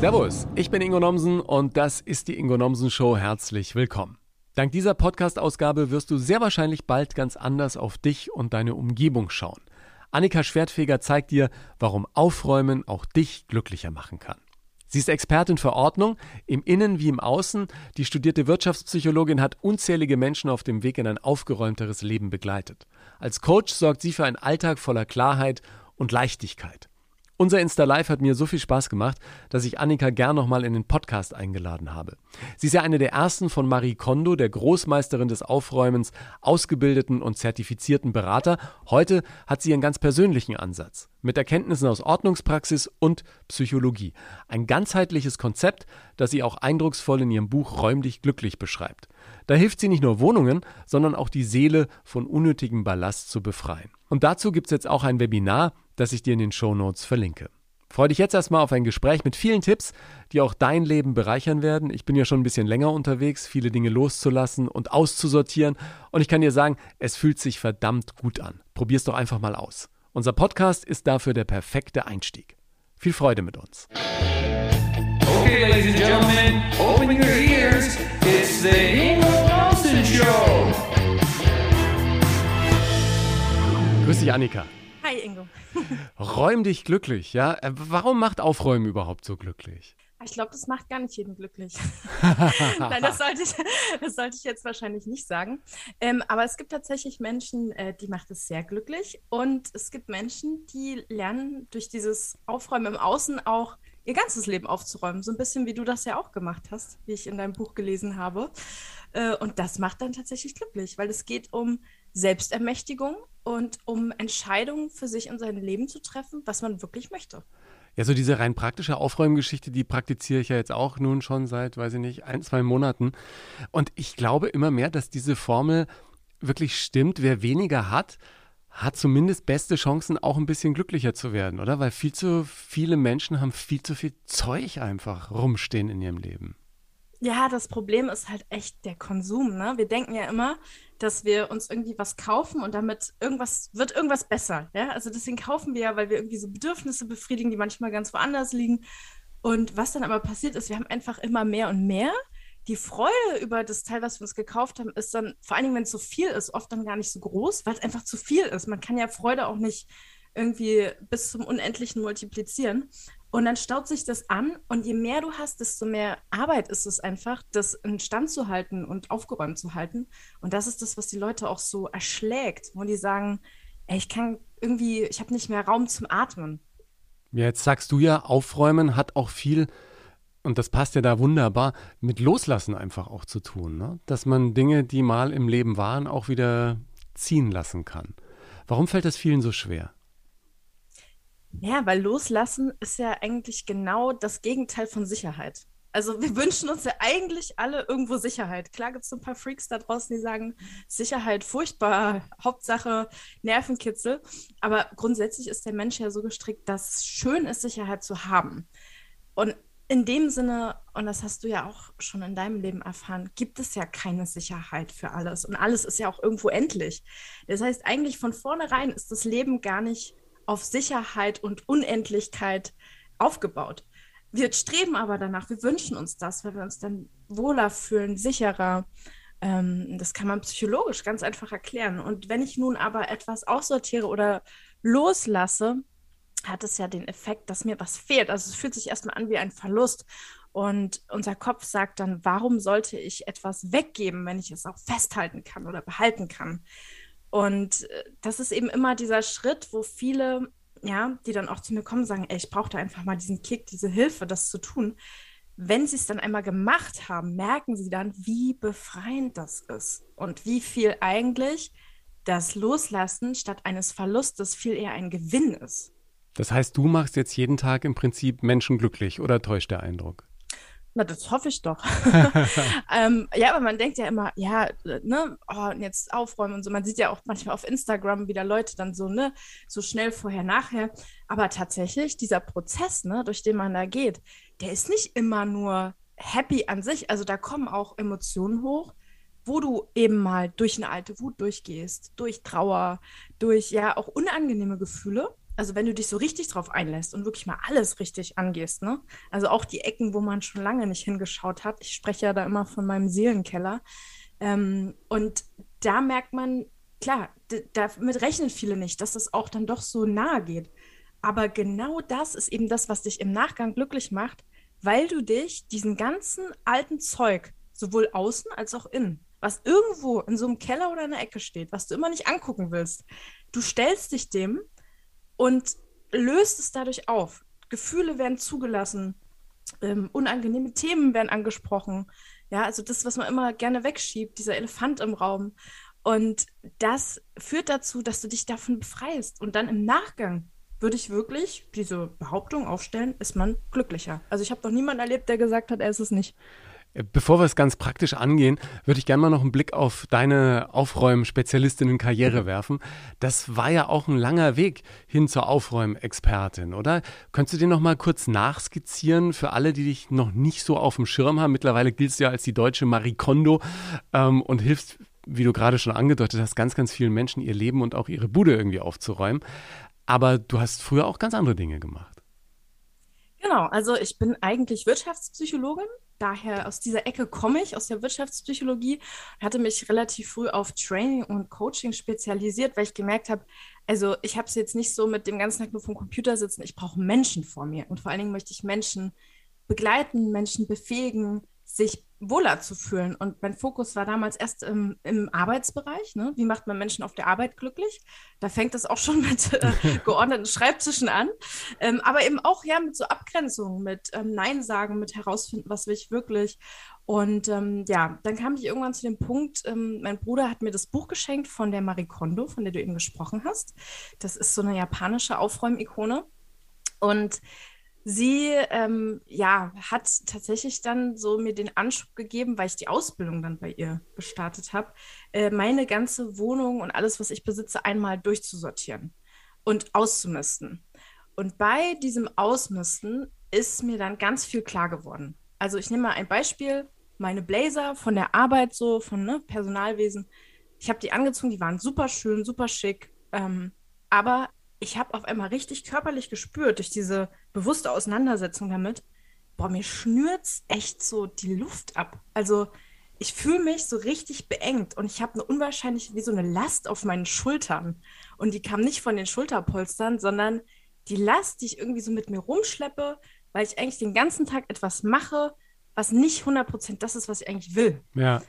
Servus, ich bin Ingo Nomsen und das ist die Ingo Nomsen Show. Herzlich willkommen. Dank dieser Podcast-Ausgabe wirst du sehr wahrscheinlich bald ganz anders auf dich und deine Umgebung schauen. Annika Schwertfeger zeigt dir, warum Aufräumen auch dich glücklicher machen kann. Sie ist Expertin für Ordnung, im Innen wie im Außen. Die studierte Wirtschaftspsychologin hat unzählige Menschen auf dem Weg in ein aufgeräumteres Leben begleitet. Als Coach sorgt sie für einen Alltag voller Klarheit und Leichtigkeit. Unser Insta Live hat mir so viel Spaß gemacht, dass ich Annika gern nochmal in den Podcast eingeladen habe. Sie ist ja eine der ersten von Marie Kondo, der Großmeisterin des Aufräumens, ausgebildeten und zertifizierten Berater. Heute hat sie einen ganz persönlichen Ansatz mit Erkenntnissen aus Ordnungspraxis und Psychologie. Ein ganzheitliches Konzept, das sie auch eindrucksvoll in ihrem Buch Räumlich glücklich beschreibt. Da hilft sie nicht nur Wohnungen, sondern auch die Seele von unnötigem Ballast zu befreien. Und dazu gibt es jetzt auch ein Webinar, das ich dir in den Show Notes verlinke. Freue dich jetzt erstmal auf ein Gespräch mit vielen Tipps, die auch dein Leben bereichern werden. Ich bin ja schon ein bisschen länger unterwegs, viele Dinge loszulassen und auszusortieren. Und ich kann dir sagen, es fühlt sich verdammt gut an. Probier's doch einfach mal aus. Unser Podcast ist dafür der perfekte Einstieg. Viel Freude mit uns. Okay, ladies and gentlemen, open your ears. It's the Ingo Nelson Show. Grüß dich, Annika. Hi Ingo. Räum dich glücklich, ja? Äh, warum macht Aufräumen überhaupt so glücklich? Ich glaube, das macht gar nicht jeden glücklich. Nein, das sollte, ich, das sollte ich jetzt wahrscheinlich nicht sagen. Ähm, aber es gibt tatsächlich Menschen, äh, die macht es sehr glücklich. Und es gibt Menschen, die lernen durch dieses Aufräumen im Außen auch ihr ganzes Leben aufzuräumen. So ein bisschen wie du das ja auch gemacht hast, wie ich in deinem Buch gelesen habe. Äh, und das macht dann tatsächlich glücklich, weil es geht um Selbstermächtigung und um Entscheidungen für sich in seinem Leben zu treffen, was man wirklich möchte. Ja, so diese rein praktische Aufräumgeschichte, die praktiziere ich ja jetzt auch nun schon seit, weiß ich nicht, ein, zwei Monaten. Und ich glaube immer mehr, dass diese Formel wirklich stimmt. Wer weniger hat, hat zumindest beste Chancen, auch ein bisschen glücklicher zu werden, oder? Weil viel zu viele Menschen haben viel zu viel Zeug einfach rumstehen in ihrem Leben. Ja, das Problem ist halt echt der Konsum. Ne? Wir denken ja immer, dass wir uns irgendwie was kaufen und damit irgendwas wird irgendwas besser. Ja? Also deswegen kaufen wir ja, weil wir irgendwie so Bedürfnisse befriedigen, die manchmal ganz woanders liegen. Und was dann aber passiert ist, wir haben einfach immer mehr und mehr. Die Freude über das Teil, was wir uns gekauft haben, ist dann, vor allen Dingen, wenn es so viel ist, oft dann gar nicht so groß, weil es einfach zu viel ist. Man kann ja Freude auch nicht irgendwie bis zum Unendlichen multiplizieren. Und dann staut sich das an und je mehr du hast, desto mehr Arbeit ist es einfach, das in Stand zu halten und aufgeräumt zu halten. Und das ist das, was die Leute auch so erschlägt, wo die sagen, ey, ich kann irgendwie, ich habe nicht mehr Raum zum Atmen. Ja, jetzt sagst du ja, aufräumen hat auch viel, und das passt ja da wunderbar, mit Loslassen einfach auch zu tun. Ne? Dass man Dinge, die mal im Leben waren, auch wieder ziehen lassen kann. Warum fällt das vielen so schwer? Ja, weil loslassen ist ja eigentlich genau das Gegenteil von Sicherheit. Also wir wünschen uns ja eigentlich alle irgendwo Sicherheit. Klar gibt es so ein paar Freaks da draußen, die sagen, Sicherheit furchtbar, Hauptsache Nervenkitzel. Aber grundsätzlich ist der Mensch ja so gestrickt, dass es schön ist, Sicherheit zu haben. Und in dem Sinne, und das hast du ja auch schon in deinem Leben erfahren, gibt es ja keine Sicherheit für alles. Und alles ist ja auch irgendwo endlich. Das heißt, eigentlich von vornherein ist das Leben gar nicht auf Sicherheit und Unendlichkeit aufgebaut. Wir streben aber danach, wir wünschen uns das, weil wir uns dann wohler fühlen, sicherer. Ähm, das kann man psychologisch ganz einfach erklären. Und wenn ich nun aber etwas aussortiere oder loslasse, hat es ja den Effekt, dass mir was fehlt. Also es fühlt sich erstmal an wie ein Verlust. Und unser Kopf sagt dann, warum sollte ich etwas weggeben, wenn ich es auch festhalten kann oder behalten kann? Und äh, das ist eben immer dieser Schritt, wo viele, ja, die dann auch zu mir kommen, sagen, ey, ich brauche da einfach mal diesen Kick, diese Hilfe, das zu tun. Wenn sie es dann einmal gemacht haben, merken sie dann, wie befreiend das ist und wie viel eigentlich das Loslassen statt eines Verlustes viel eher ein Gewinn ist. Das heißt, du machst jetzt jeden Tag im Prinzip Menschen glücklich oder täuscht der Eindruck? Na, das hoffe ich doch. ähm, ja, aber man denkt ja immer, ja, ne, oh, jetzt aufräumen und so. Man sieht ja auch manchmal auf Instagram wieder Leute dann so, ne, so schnell vorher, nachher. Aber tatsächlich, dieser Prozess, ne, durch den man da geht, der ist nicht immer nur happy an sich. Also da kommen auch Emotionen hoch, wo du eben mal durch eine alte Wut durchgehst, durch Trauer, durch ja auch unangenehme Gefühle also wenn du dich so richtig drauf einlässt und wirklich mal alles richtig angehst, ne? Also auch die Ecken, wo man schon lange nicht hingeschaut hat. Ich spreche ja da immer von meinem Seelenkeller. Ähm, und da merkt man, klar, damit rechnen viele nicht, dass das auch dann doch so nahe geht. Aber genau das ist eben das, was dich im Nachgang glücklich macht, weil du dich diesen ganzen alten Zeug, sowohl außen als auch innen, was irgendwo in so einem Keller oder in der Ecke steht, was du immer nicht angucken willst, du stellst dich dem und löst es dadurch auf. Gefühle werden zugelassen, ähm, unangenehme Themen werden angesprochen. Ja, also das, was man immer gerne wegschiebt, dieser Elefant im Raum. Und das führt dazu, dass du dich davon befreist. Und dann im Nachgang würde ich wirklich diese Behauptung aufstellen, ist man glücklicher. Also ich habe noch niemanden erlebt, der gesagt hat, er ist es nicht. Äh, bevor wir es ganz praktisch angehen, würde ich gerne mal noch einen Blick auf deine Aufräumen-Spezialistinnen-Karriere werfen. Das war ja auch ein langer Weg hin zur Aufräumexpertin, oder? Könntest du den noch mal kurz nachskizzieren für alle, die dich noch nicht so auf dem Schirm haben? Mittlerweile giltst du ja als die deutsche Marie Kondo ähm, und hilfst, wie du gerade schon angedeutet hast, ganz, ganz vielen Menschen ihr Leben und auch ihre Bude irgendwie aufzuräumen. Aber du hast früher auch ganz andere Dinge gemacht. Genau, also ich bin eigentlich Wirtschaftspsychologin daher aus dieser Ecke komme ich, aus der Wirtschaftspsychologie, hatte mich relativ früh auf Training und Coaching spezialisiert, weil ich gemerkt habe, also ich habe es jetzt nicht so mit dem ganzen Tag nur vom Computer sitzen, ich brauche Menschen vor mir. Und vor allen Dingen möchte ich Menschen begleiten, Menschen befähigen, sich wohler zu fühlen. Und mein Fokus war damals erst im, im Arbeitsbereich. Ne? Wie macht man Menschen auf der Arbeit glücklich? Da fängt es auch schon mit äh, geordneten Schreibtischen an. Ähm, aber eben auch ja mit so Abgrenzungen, mit ähm, Nein sagen, mit herausfinden, was will ich wirklich. Und ähm, ja, dann kam ich irgendwann zu dem Punkt, ähm, mein Bruder hat mir das Buch geschenkt von der Marie Kondo, von der du eben gesprochen hast. Das ist so eine japanische Aufräumikone. Und sie ähm, ja, hat tatsächlich dann so mir den Anschub gegeben, weil ich die Ausbildung dann bei ihr gestartet habe, äh, meine ganze Wohnung und alles, was ich besitze, einmal durchzusortieren und auszumisten. Und bei diesem Ausmisten ist mir dann ganz viel klar geworden. Also ich nehme mal ein Beispiel, meine Blazer von der Arbeit so, von ne, Personalwesen. Ich habe die angezogen, die waren super schön, super schick. Ähm, aber ich habe auf einmal richtig körperlich gespürt durch diese bewusste Auseinandersetzung damit, boah, mir schnürt's echt so die Luft ab. Also ich fühle mich so richtig beengt und ich habe eine unwahrscheinlich wie so eine Last auf meinen Schultern. Und die kam nicht von den Schulterpolstern, sondern die Last, die ich irgendwie so mit mir rumschleppe, weil ich eigentlich den ganzen Tag etwas mache, was nicht 100% das ist, was ich eigentlich will. Ja.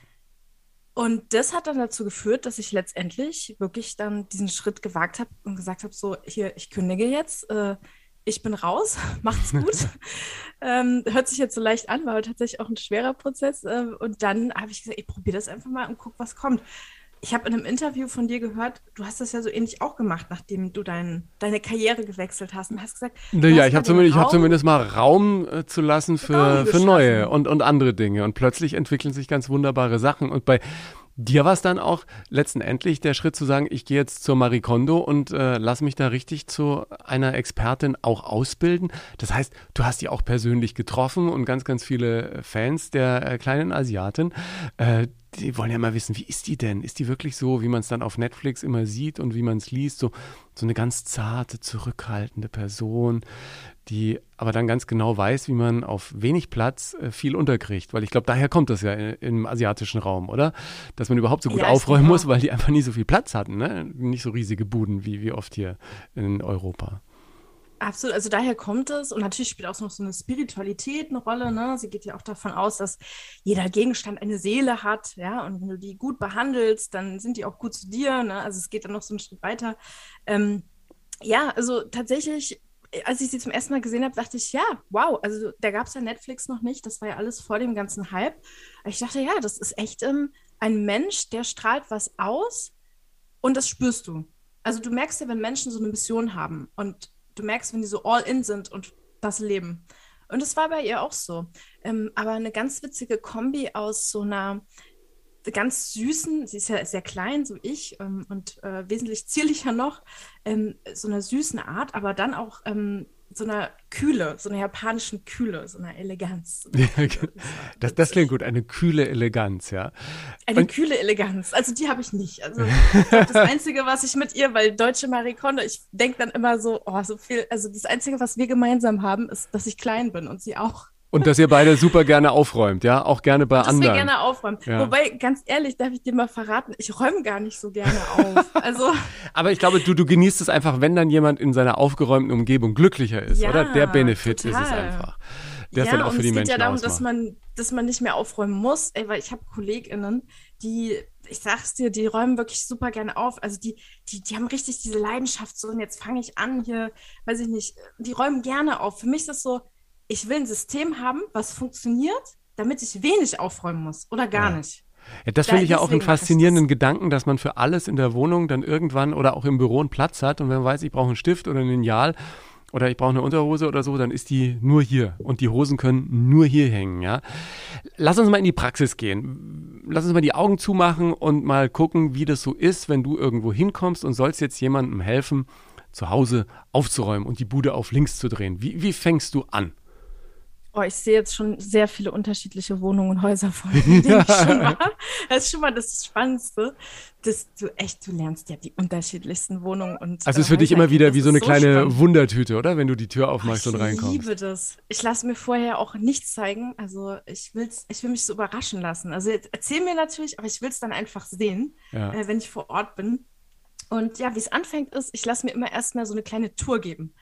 Und das hat dann dazu geführt, dass ich letztendlich wirklich dann diesen Schritt gewagt habe und gesagt habe, so, hier, ich kündige jetzt, äh, ich bin raus, macht's gut. ähm, hört sich jetzt so leicht an, war aber tatsächlich auch ein schwerer Prozess. Äh, und dann habe ich gesagt, ich probiere das einfach mal und guck, was kommt. Ich habe in einem Interview von dir gehört, du hast das ja so ähnlich auch gemacht, nachdem du dein, deine Karriere gewechselt hast und hast gesagt, naja, ich habe zumindest, hab zumindest mal Raum äh, zu lassen für, für neue und, und andere Dinge. Und plötzlich entwickeln sich ganz wunderbare Sachen. Und bei Dir war es dann auch letztendlich der Schritt zu sagen, ich gehe jetzt zur Marie Kondo und äh, lass mich da richtig zu einer Expertin auch ausbilden. Das heißt, du hast die auch persönlich getroffen und ganz, ganz viele Fans der äh, kleinen Asiatin, äh, die wollen ja mal wissen, wie ist die denn? Ist die wirklich so, wie man es dann auf Netflix immer sieht und wie man es liest, so, so eine ganz zarte, zurückhaltende Person, die aber dann ganz genau weiß, wie man auf wenig Platz äh, viel unterkriegt. Weil ich glaube, daher kommt das ja im asiatischen Raum, oder? Dass man überhaupt so gut ja, aufräumen genau. muss, weil die einfach nie so viel Platz hatten, ne? Nicht so riesige Buden wie, wie oft hier in Europa. Absolut, also daher kommt es und natürlich spielt auch noch so eine Spiritualität eine Rolle. Ne? Sie geht ja auch davon aus, dass jeder Gegenstand eine Seele hat, ja, und wenn du die gut behandelst, dann sind die auch gut zu dir. Ne? Also es geht dann noch so einen Schritt weiter. Ähm, ja, also tatsächlich als ich sie zum ersten Mal gesehen habe, dachte ich, ja, wow, also da gab es ja Netflix noch nicht, das war ja alles vor dem ganzen Hype. Ich dachte, ja, das ist echt ähm, ein Mensch, der strahlt was aus und das spürst du. Also du merkst ja, wenn Menschen so eine Mission haben und du merkst, wenn die so all in sind und das leben. Und das war bei ihr auch so. Ähm, aber eine ganz witzige Kombi aus so einer ganz süßen, sie ist ja sehr klein, so ich, ähm, und äh, wesentlich zierlicher noch, ähm, so einer süßen Art, aber dann auch ähm, so einer Kühle, so einer japanischen Kühle, so einer Eleganz. das, das klingt gut, eine kühle Eleganz, ja. Eine Und, kühle Eleganz, also die habe ich nicht. Also das Einzige, was ich mit ihr, weil deutsche Marie Kondo, ich denke dann immer so, oh, so viel, also das Einzige, was wir gemeinsam haben, ist, dass ich klein bin und sie auch. Und dass ihr beide super gerne aufräumt, ja? Auch gerne bei dass anderen. Dass wir gerne aufräumen. Ja. Wobei, ganz ehrlich, darf ich dir mal verraten, ich räume gar nicht so gerne auf. Also Aber ich glaube, du, du genießt es einfach, wenn dann jemand in seiner aufgeräumten Umgebung glücklicher ist, ja, oder? Der Benefit total. ist es einfach. Der ja, ist dann auch für die Menschen Es geht ja darum, ausmacht. dass man, dass man nicht mehr aufräumen muss, ey, weil ich habe KollegInnen, die ich sag's dir, die räumen wirklich super gerne auf. Also die, die, die haben richtig diese Leidenschaft so und jetzt fange ich an hier, weiß ich nicht, die räumen gerne auf. Für mich ist das so, ich will ein System haben, was funktioniert, damit ich wenig aufräumen muss oder gar ja. nicht. Ja, das finde ich ja auch einen faszinierenden Gedanken, dass man für alles in der Wohnung dann irgendwann oder auch im Büro einen Platz hat und wenn man weiß, ich brauche einen Stift oder ein Lineal oder ich brauche eine Unterhose oder so, dann ist die nur hier und die Hosen können nur hier hängen, ja. Lass uns mal in die Praxis gehen. Lass uns mal die Augen zumachen und mal gucken, wie das so ist, wenn du irgendwo hinkommst und sollst jetzt jemandem helfen, zu Hause aufzuräumen und die Bude auf links zu drehen. Wie, wie fängst du an? Oh, ich sehe jetzt schon sehr viele unterschiedliche Wohnungen und Häuser vor, in denen ich schon war. Das ist schon mal das Spannendste, dass du echt, du lernst ja die unterschiedlichsten Wohnungen und. Also es ist für dich immer wieder wie so eine so kleine spannend. Wundertüte, oder? Wenn du die Tür aufmachst oh, und reinkommst. Ich liebe das. Ich lasse mir vorher auch nichts zeigen. Also ich will's, ich will mich so überraschen lassen. Also erzähl mir natürlich, aber ich will es dann einfach sehen, ja. äh, wenn ich vor Ort bin. Und ja, wie es anfängt ist, ich lasse mir immer erstmal so eine kleine Tour geben.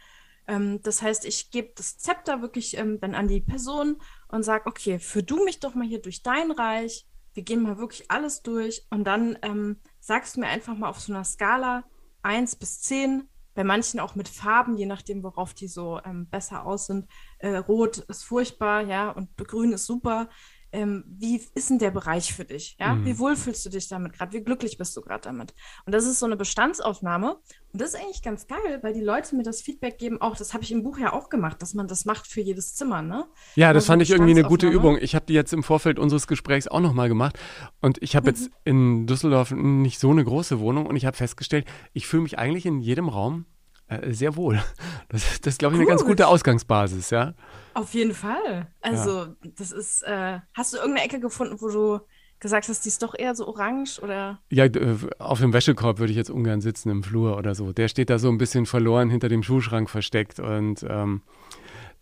Ähm, das heißt, ich gebe das Zepter wirklich ähm, dann an die Person und sage, okay, führ du mich doch mal hier durch dein Reich. Wir gehen mal wirklich alles durch und dann ähm, sagst du mir einfach mal auf so einer Skala 1 bis 10, bei manchen auch mit Farben, je nachdem, worauf die so ähm, besser aus sind. Äh, Rot ist furchtbar, ja, und Grün ist super ähm, wie ist denn der Bereich für dich? Ja? Mhm. Wie wohl fühlst du dich damit gerade? Wie glücklich bist du gerade damit? Und das ist so eine Bestandsaufnahme. Und das ist eigentlich ganz geil, weil die Leute mir das Feedback geben, auch, das habe ich im Buch ja auch gemacht, dass man das macht für jedes Zimmer, ne? Ja, das also fand ich irgendwie eine gute Übung. Ich habe die jetzt im Vorfeld unseres Gesprächs auch nochmal gemacht. Und ich habe mhm. jetzt in Düsseldorf nicht so eine große Wohnung und ich habe festgestellt, ich fühle mich eigentlich in jedem Raum äh, sehr wohl. Das, das ist, glaube ich, Gut. eine ganz gute Ausgangsbasis, ja. Auf jeden Fall. Also, ja. das ist, äh, hast du irgendeine Ecke gefunden, wo du gesagt hast, die ist doch eher so orange oder? Ja, äh, auf dem Wäschekorb würde ich jetzt ungern sitzen im Flur oder so. Der steht da so ein bisschen verloren hinter dem Schuhschrank versteckt und ähm,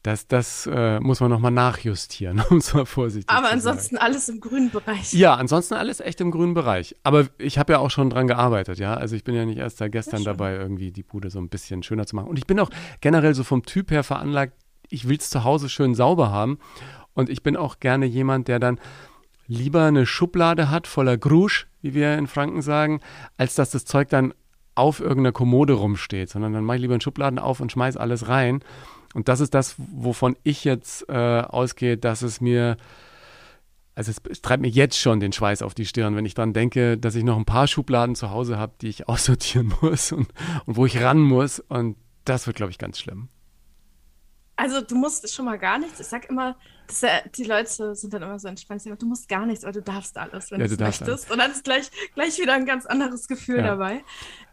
das, das äh, muss man nochmal nachjustieren, um es mal vorsichtig Aber ansonsten alles im grünen Bereich. Ja, ansonsten alles echt im grünen Bereich. Aber ich habe ja auch schon dran gearbeitet, ja. Also ich bin ja nicht erst da gestern dabei, irgendwie die Bude so ein bisschen schöner zu machen. Und ich bin auch generell so vom Typ her veranlagt, ich will es zu Hause schön sauber haben. Und ich bin auch gerne jemand, der dann lieber eine Schublade hat voller Grusch, wie wir in Franken sagen, als dass das Zeug dann auf irgendeiner Kommode rumsteht, sondern dann mache ich lieber einen Schubladen auf und schmeiß alles rein. Und das ist das, wovon ich jetzt äh, ausgehe, dass es mir, also es, es, treibt mir jetzt schon den Schweiß auf die Stirn, wenn ich daran denke, dass ich noch ein paar Schubladen zu Hause habe, die ich aussortieren muss und, und wo ich ran muss. Und das wird, glaube ich, ganz schlimm. Also du musst schon mal gar nichts. Ich sag immer, dass, äh, die Leute sind dann immer so entspannt. Du musst gar nichts, aber du darfst alles, wenn ja, du es möchtest. Alles. Und dann ist gleich, gleich wieder ein ganz anderes Gefühl ja. dabei.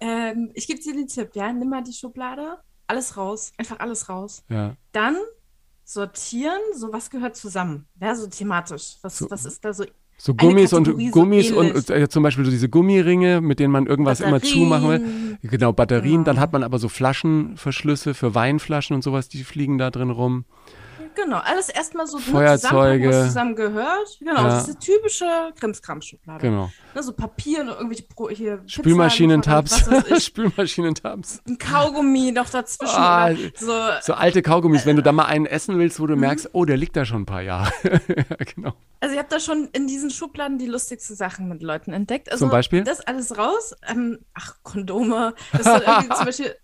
Ähm, ich gebe dir den Tipp, ja, nimm mal die Schublade, alles raus, einfach alles raus. Ja. Dann sortieren, so was gehört zusammen, ja, so thematisch. Was, so, was ist da so so Gummis und Gummis so und äh, zum Beispiel so diese Gummiringe, mit denen man irgendwas Batterien. immer zumachen will. Genau, Batterien. Genau. Dann hat man aber so Flaschenverschlüsse für Weinflaschen und sowas, die fliegen da drin rum. Genau, alles erstmal so Feuerzeuge. zusammen, zusammen gehört. Genau, ja. das ist eine typische Krimskram-Schublade. Genau. Ne, so Papier und irgendwelche Pro hier Spülmaschinentabs. Spülmaschinentabs. Ein Kaugummi noch dazwischen. Ah, so, so, alte Kaugummis, wenn du da mal einen essen willst, wo du mhm. merkst, oh, der liegt da schon ein paar Jahre. ja, genau. Also ich habe da schon in diesen Schubladen die lustigsten Sachen mit Leuten entdeckt. Also zum Beispiel? Das alles raus. Ähm, ach, Kondome. Das ist irgendwie zum Beispiel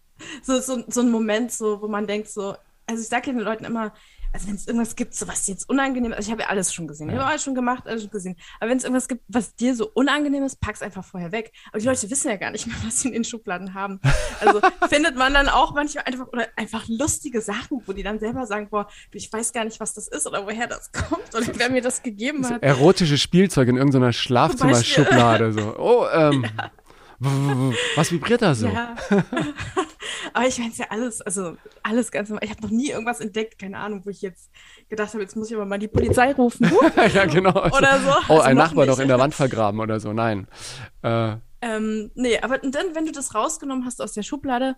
so, so, so ein Moment, so, wo man denkt so, also ich sage den Leuten immer, also wenn es irgendwas gibt, so was jetzt unangenehm ist, also ich habe ja alles schon gesehen, ja. ich habe alles schon gemacht, alles schon gesehen. Aber wenn es irgendwas gibt, was dir so unangenehm ist, pack's einfach vorher weg. Aber die Leute wissen ja gar nicht mehr, was sie in den Schubladen haben. Also findet man dann auch manchmal einfach oder einfach lustige Sachen, wo die dann selber sagen, boah, ich weiß gar nicht, was das ist oder woher das kommt oder wer mir das gegeben hat. So erotische Spielzeug in irgendeiner Schlafzimmerschublade so. Oh, ähm, ja. Was vibriert da so? Ja. Aber ich meine es ja alles, also alles ganz normal. Ich habe noch nie irgendwas entdeckt, keine Ahnung, wo ich jetzt gedacht habe, jetzt muss ich aber mal die Polizei rufen. ja, genau. Oder so. Oh, Also ein Nachbar nicht. doch in der Wand vergraben oder so. Nein. Äh, Ähm, nee, aber dann, wenn du das rausgenommen hast aus der Schublade,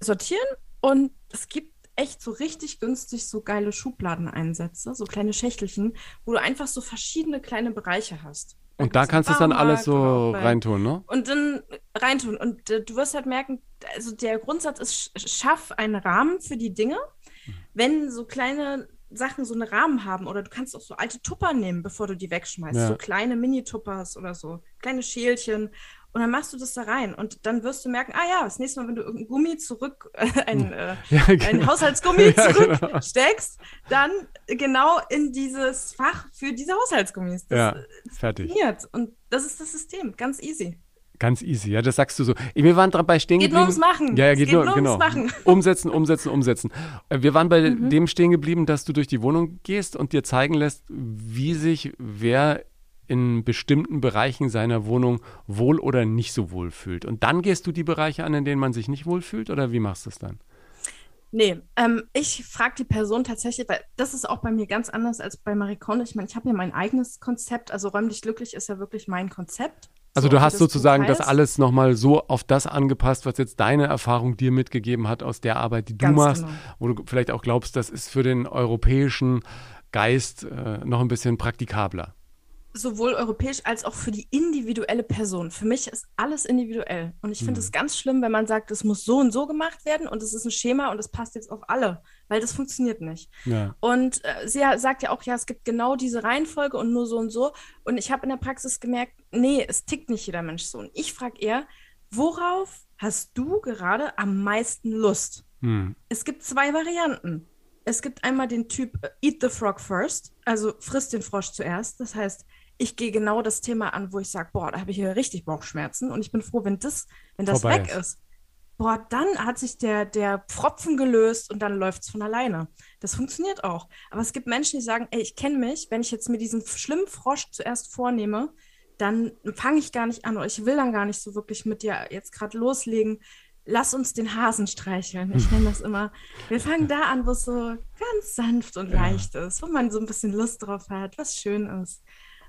sortieren und es gibt echt so richtig günstig so geile Schubladeneinsätze, so kleine Schächtelchen, wo du einfach so verschiedene kleine Bereiche hast. Und da kannst du es dann alles so reintun, ne? Und dann reintun. Und äh, du wirst halt merken, also der Grundsatz ist, sch- schaff einen Rahmen für die Dinge. Wenn so kleine Sachen so einen Rahmen haben, oder du kannst auch so alte Tupper nehmen, bevor du die wegschmeißt. Ja. So kleine Mini-Tuppers oder so, kleine Schälchen. Und dann machst du das da rein. Und dann wirst du merken, ah ja, das nächste Mal, wenn du irgendein Gummi zurück, äh, ein, äh, Ja, ein genau. Haushaltsgummi Ja, genau. zurücksteckst, dann genau in dieses Fach für diese Haushaltsgummis. Das Ja, fertig. funktioniert. Und das ist das System. Ganz easy. Ganz easy, ja, das sagst du so. Wir waren dabei stehen Geht nur geblieben. ums Machen. Ja, ja, geht, geht nur, nur genau. ums Machen. Umsetzen, umsetzen, umsetzen. Äh, Wir waren bei Mhm. dem stehen geblieben, dass du durch die Wohnung gehst und dir zeigen lässt, wie sich wer in bestimmten Bereichen seiner Wohnung wohl oder nicht so wohl fühlt. Und dann gehst du die Bereiche an, in denen man sich nicht wohl fühlt, oder wie machst du es dann? Nee, ähm, ich frage die Person tatsächlich, weil das ist auch bei mir ganz anders als bei Marie Kondo. Ich meine, ich habe ja mein eigenes Konzept, also räumlich glücklich ist ja wirklich mein Konzept. Also So, du hast das sozusagen das alles nochmal so auf das angepasst, was jetzt deine Erfahrung dir mitgegeben hat aus der Arbeit, die du Ganz machst, genau. wo du vielleicht auch glaubst, das ist für den europäischen Geist äh, noch ein bisschen praktikabler. Sowohl europäisch als auch für die individuelle Person. Für mich ist alles individuell. Und ich finde Mhm. es ganz schlimm, wenn man sagt, es muss so und so gemacht werden und es ist ein Schema und es passt jetzt auf alle, weil das funktioniert nicht. Ja. Und äh, sie sagt ja auch, ja, es gibt genau diese Reihenfolge und nur so und so. Und ich habe in der Praxis gemerkt, nee, es tickt nicht jeder Mensch so. Und ich frage eher, worauf hast du gerade am meisten Lust? Hm. Es gibt zwei Varianten. Es gibt einmal den Typ äh, Eat the Frog first, also frisst den Frosch zuerst. Das heißt, ich gehe genau das Thema an, wo ich sage, boah, da habe ich hier richtig Bauchschmerzen und ich bin froh, wenn das, wenn das Vorbei weg ist. ist. Boah, dann hat sich der, der Pfropfen gelöst und dann läuft es von alleine. Das funktioniert auch. Aber es gibt Menschen, die sagen, ey, ich kenne mich, wenn ich jetzt mir diesen schlimmen Frosch zuerst vornehme, dann fange ich gar nicht an oder ich will dann gar nicht so wirklich mit dir jetzt gerade loslegen. Lass uns den Hasen streicheln. Ich nenne das immer. Wir fangen da an, wo es so ganz sanft und leicht ist, wo man so ein bisschen Lust drauf hat, was schön ist.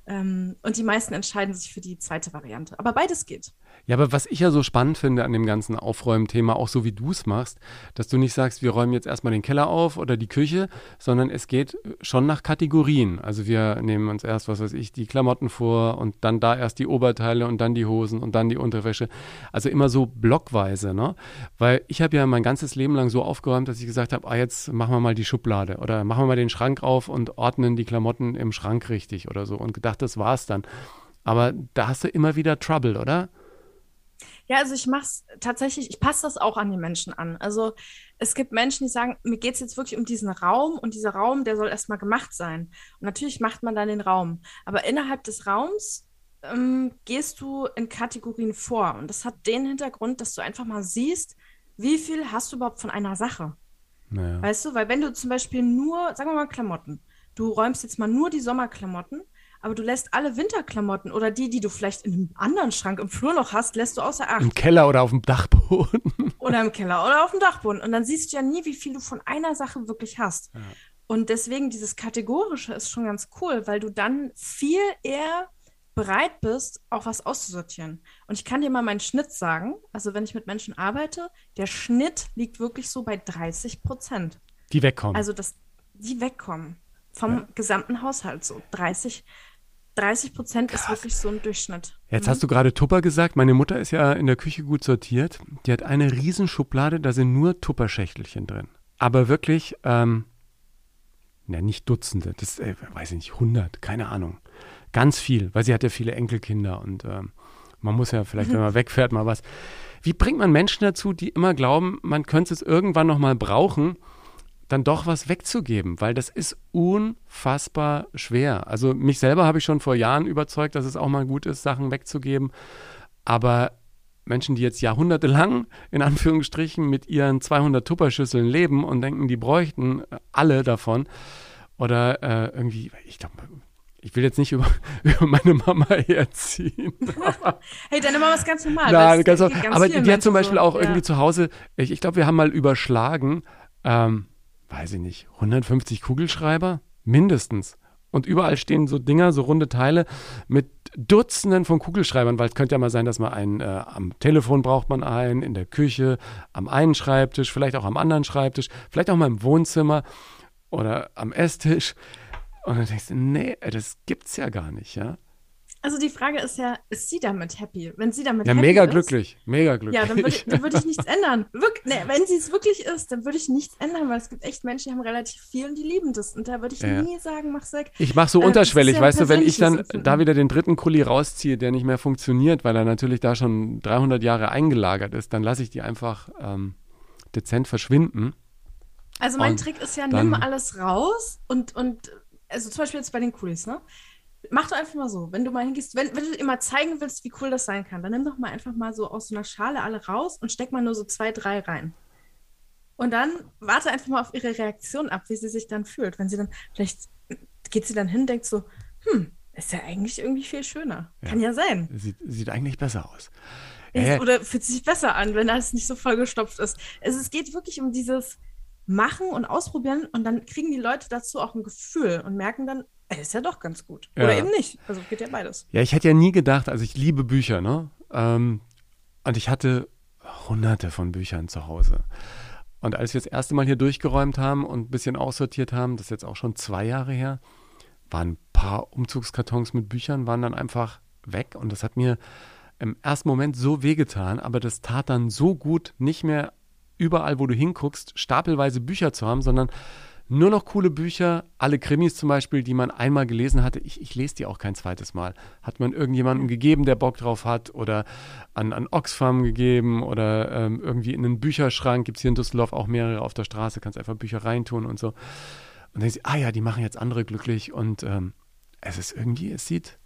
Ähm, und die meisten entscheiden sich für die zweite Variante. Aber beides geht. Ja, aber was ich ja so spannend finde an dem ganzen Aufräumen-Thema, auch so wie du es machst, dass du nicht sagst, wir räumen jetzt erstmal den Keller auf oder die Küche, sondern es geht schon nach Kategorien. Also wir nehmen uns erst, was weiß ich, die Klamotten vor und dann da erst die Oberteile und dann die Hosen und dann die Unterwäsche. Also immer so blockweise, ne? Weil ich habe ja mein ganzes Leben lang so aufgeräumt, dass ich gesagt habe, ah, jetzt machen wir mal die Schublade oder machen wir mal den Schrank auf und ordnen die Klamotten im Schrank richtig oder so und gedacht, das war's dann. Aber da hast du immer wieder Trouble, oder? Ja, also ich mache es tatsächlich, ich passe das auch an die Menschen an. Also es gibt Menschen, die sagen, mir geht es jetzt wirklich um diesen Raum und dieser Raum, der soll erstmal gemacht sein. Und natürlich macht man dann den Raum. Aber innerhalb des Raums ähm, gehst du in Kategorien vor. Und das hat den Hintergrund, dass du einfach mal siehst, wie viel hast du überhaupt von einer Sache. Naja. Weißt du, weil wenn du zum Beispiel nur, sagen wir mal Klamotten, du räumst jetzt mal nur die Sommerklamotten, aber du lässt alle Winterklamotten oder die, die du vielleicht in einem anderen Schrank im Flur noch hast, lässt du außer Acht. Im Keller oder auf dem Dachboden. Oder im Keller oder auf dem Dachboden. Und dann siehst du ja nie, wie viel du von einer Sache wirklich hast. Und deswegen dieses Kategorische ist schon ganz cool, weil du dann viel eher bereit bist, auch was auszusortieren. Und ich kann dir mal meinen Schnitt sagen. Also wenn ich mit Menschen arbeite, der Schnitt liegt wirklich so bei 30 Prozent. Die wegkommen. Also dass die wegkommen vom gesamten Haushalt. So 30, 30 Prozent ist wirklich so ein Durchschnitt. Jetzt hast du gerade Tupper gesagt. Meine Mutter ist ja in der Küche gut sortiert. Die hat eine Riesenschublade, da sind nur Tupperschächtelchen drin. Aber wirklich, ähm, na, nicht Dutzende, das äh, weiß ich nicht, 100, keine Ahnung. Ganz viel, weil sie hat ja viele Enkelkinder und ähm, man muss ja vielleicht, wenn man wegfährt, mal was. Wie bringt man Menschen dazu, die immer glauben, man könnte es irgendwann nochmal brauchen, dann doch was wegzugeben, weil das ist unfassbar schwer. Also mich selber habe ich schon vor Jahren überzeugt, dass es auch mal gut ist, Sachen wegzugeben. Aber Menschen, die jetzt jahrhundertelang in Anführungsstrichen mit ihren 200 Tupperschüsseln leben und denken, die bräuchten äh, alle davon oder äh, irgendwie, ich glaube, ich will jetzt nicht über, über meine Mama herziehen. hey, deine Mama ist ganz normal. Nein, ganz normal. Aber die hat zum Beispiel so. auch irgendwie ja. zu Hause, ich, ich glaube, wir haben mal überschlagen, ähm, weiß ich nicht, 150 Kugelschreiber? Mindestens. Und überall stehen so Dinger, so runde Teile mit Dutzenden von Kugelschreibern, weil es könnte ja mal sein, dass man einen äh, am Telefon braucht man einen, in der Küche, am einen Schreibtisch, vielleicht auch am anderen Schreibtisch, vielleicht auch mal im Wohnzimmer oder am Esstisch. Und dann denkst du, nee, das gibt's ja gar nicht, ja. Also die Frage ist ja, ist sie damit happy? Wenn sie damit ja, happy mega ist, glücklich, mega glücklich. Ja, dann würde ich, würd ich nichts ändern. Wirk nee, wenn sie es wirklich ist, dann würde ich nichts ändern, weil es gibt echt Menschen, die haben relativ viel und die lieben das. Und da würde ich ja. nie sagen, mach's weg. Ich mache so äh, unterschwellig, ja weißt du, wenn ich dann Empfinden. da wieder den dritten Kuli rausziehe, der nicht mehr funktioniert, weil er natürlich da schon 300 Jahre eingelagert ist, dann lasse ich die einfach ähm, dezent verschwinden. Also mein und Trick ist ja, nimm alles raus und, und also zum Beispiel jetzt bei den Kulis, ne? Mach doch einfach mal so, wenn du mal hingehst, wenn, wenn du immer zeigen willst, wie cool das sein kann, dann nimm doch mal einfach mal so aus so einer Schale alle raus und steck mal nur so zwei, drei rein. Und dann warte einfach mal auf ihre Reaktion ab, wie sie sich dann fühlt. Wenn sie dann, vielleicht geht sie dann hin, denkt so, hm, ist ja eigentlich irgendwie viel schöner. Ja. Kann ja sein. Sieht, sieht eigentlich besser aus. Ist, oder fühlt sich besser an, wenn das nicht so vollgestopft ist. Es, es geht wirklich um dieses Machen und Ausprobieren und dann kriegen die Leute dazu auch ein Gefühl und merken dann, ist ja doch ganz gut. Ja. Oder eben nicht. Also geht ja beides. Ja, ich hätte ja nie gedacht, also ich liebe Bücher, ne? Ähm, und ich hatte hunderte von Büchern zu Hause. Und als wir das erste Mal hier durchgeräumt haben und ein bisschen aussortiert haben, das ist jetzt auch schon zwei Jahre her, waren ein paar Umzugskartons mit Büchern, waren dann einfach weg. Und das hat mir im ersten Moment so wehgetan, aber das tat dann so gut, nicht mehr überall, wo du hinguckst, stapelweise Bücher zu haben, sondern nur noch coole Bücher, alle Krimis zum Beispiel, die man einmal gelesen hatte. Ich, ich lese die auch kein zweites Mal. Hat man irgendjemandem gegeben, der Bock drauf hat oder an, an Oxfam gegeben oder ähm, irgendwie in einen Bücherschrank. Gibt es hier in Düsseldorf auch mehrere auf der Straße, kannst einfach Bücher reintun und so. Und dann denkst du, ah ja, die machen jetzt andere glücklich und ähm, es ist irgendwie, es sieht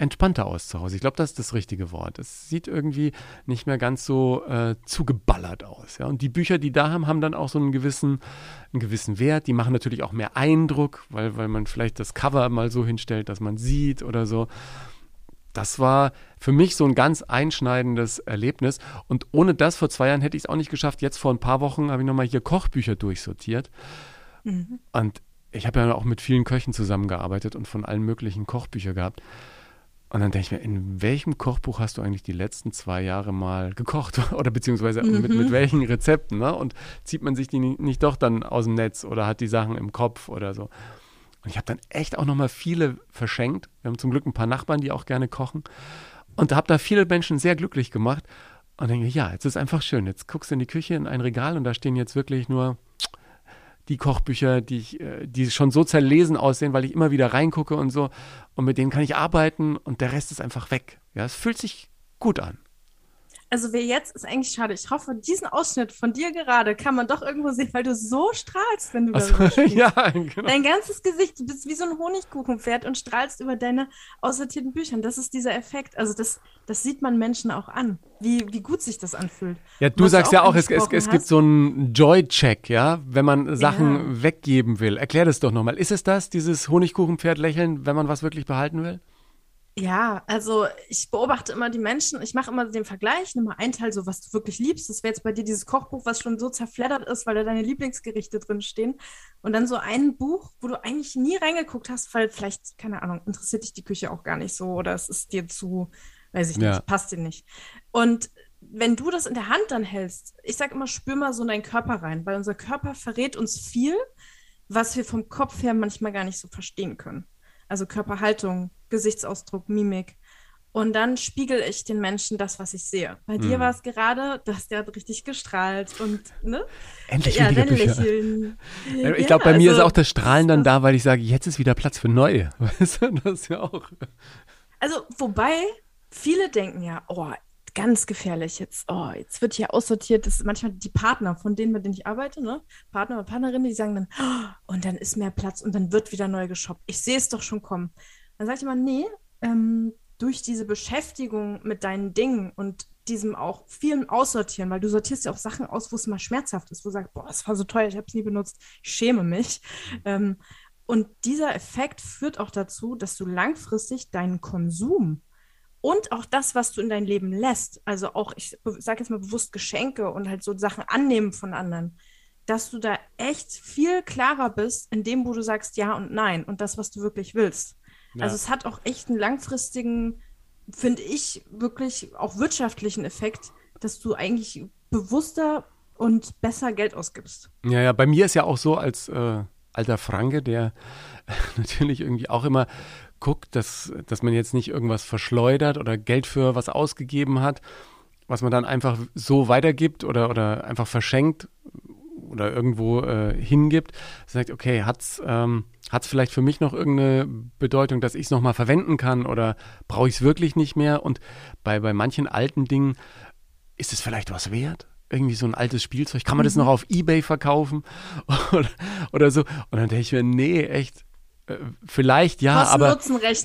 entspannter aus zu Hause. Ich glaube, das ist das richtige Wort. Es sieht irgendwie nicht mehr ganz so äh, zugeballert aus. Ja? Und die Bücher, die da haben, haben dann auch so einen gewissen, einen gewissen Wert. Die machen natürlich auch mehr Eindruck, weil, weil man vielleicht das Cover mal so hinstellt, dass man sieht oder so. Das war für mich so ein ganz einschneidendes Erlebnis. Und ohne das vor zwei Jahren hätte ich es auch nicht geschafft. Jetzt vor ein paar Wochen habe ich nochmal hier Kochbücher durchsortiert. Mhm. Und ich habe ja auch mit vielen Köchen zusammengearbeitet und von allen möglichen Kochbücher gehabt. Und dann denke ich mir, in welchem Kochbuch hast du eigentlich die letzten zwei Jahre mal gekocht? Oder beziehungsweise mhm. mit, mit welchen Rezepten? Ne? Und zieht man sich die nicht doch dann aus dem Netz oder hat die Sachen im Kopf oder so? Und ich habe dann echt auch nochmal viele verschenkt. Wir haben zum Glück ein paar Nachbarn, die auch gerne kochen. Und habe da viele Menschen sehr glücklich gemacht. Und denke, ja, jetzt ist einfach schön. Jetzt guckst du in die Küche in ein Regal und da stehen jetzt wirklich nur die Kochbücher, die, ich, äh, die schon so zerlesen aussehen, weil ich immer wieder reingucke und so. Und mit denen kann ich arbeiten und der Rest ist einfach weg. Ja, es fühlt sich gut an. Also wer jetzt ist eigentlich schade. Ich hoffe, diesen Ausschnitt von dir gerade kann man doch irgendwo sehen, weil du so strahlst, wenn du also, darüber sprichst. ja, genau. Dein ganzes Gesicht, du bist wie so ein Honigkuchenpferd und strahlst über deine aussortierten Büchern. Das ist dieser Effekt. Also das, das sieht man Menschen auch an, wie, wie gut sich das anfühlt. Ja, du Was sagst du ja auch, es, es, es gibt so einen Joy-Check, ja, wenn man Sachen ja. weggeben will. Erklär das doch nochmal. Ist es das, dieses Honigkuchenpferd lächeln, wenn man was wirklich behalten will? Ja, also ich beobachte immer die Menschen, ich mache immer den Vergleich, nimm mal einen Teil, so was du wirklich liebst. Das wäre jetzt bei dir dieses Kochbuch, was schon so zerfleddert ist, weil da deine Lieblingsgerichte drin stehen. Und dann so ein Buch, wo du eigentlich nie reingeguckt hast, weil vielleicht, keine Ahnung, interessiert dich die Küche auch gar nicht so oder es ist dir zu, weiß ich nicht, ja. passt dir nicht. Und wenn du das in der Hand dann hältst, ich sage immer, spür mal so in deinen Körper rein, weil unser Körper verrät uns viel, was wir vom Kopf her manchmal gar nicht so verstehen können. Also Körperhaltung, Gesichtsausdruck, Mimik. Und dann spiegel ich den Menschen das, was ich sehe. Bei mhm. dir war es gerade, dass der hat richtig gestrahlt und ne? Endlich ja, wieder Lächeln. Ja, ich glaube, bei mir also, ist auch das Strahlen dann da, weil ich sage, jetzt ist wieder Platz für neue. Weißt du, das ist ja auch. Also, wobei viele denken ja, oh, ganz gefährlich jetzt. Oh, jetzt wird hier aussortiert. Das sind manchmal die Partner, von denen, mit denen ich arbeite, ne? Partner oder Partnerinnen, die sagen dann, oh, und dann ist mehr Platz und dann wird wieder neu geshoppt. Ich sehe es doch schon kommen. Dann sage ich immer, nee, ähm, durch diese Beschäftigung mit deinen Dingen und diesem auch vielen Aussortieren, weil du sortierst ja auch Sachen aus, wo es mal schmerzhaft ist, wo du sagst, boah, das war so teuer, ich habe es nie benutzt, ich schäme mich. Ähm, Und dieser Effekt führt auch dazu, dass du langfristig deinen Konsum und auch das, was du in dein Leben lässt, also auch, ich sage jetzt mal bewusst Geschenke und halt so Sachen annehmen von anderen, dass du da echt viel klarer bist in dem, wo du sagst Ja und Nein und das, was du wirklich willst. Ja. Also es hat auch echt einen langfristigen, finde ich, wirklich auch wirtschaftlichen Effekt, dass du eigentlich bewusster und besser Geld ausgibst. Ja, ja, bei mir ist ja auch so als äh, alter Franke, der natürlich irgendwie auch immer guckt, dass, dass man jetzt nicht irgendwas verschleudert oder Geld für was ausgegeben hat, was man dann einfach so weitergibt oder, oder einfach verschenkt oder irgendwo äh, hingibt. Sagt, okay, hat's ähm, hat's vielleicht für mich noch irgendeine Bedeutung, dass ich es nochmal verwenden kann oder brauche ich es wirklich nicht mehr? Und bei, bei manchen alten Dingen ist es vielleicht was wert? irgendwie so ein altes Spielzeug, kann man das mhm. noch auf Ebay verkaufen oder, oder so? Und dann denke ich mir, nee, echt, vielleicht ja, aber,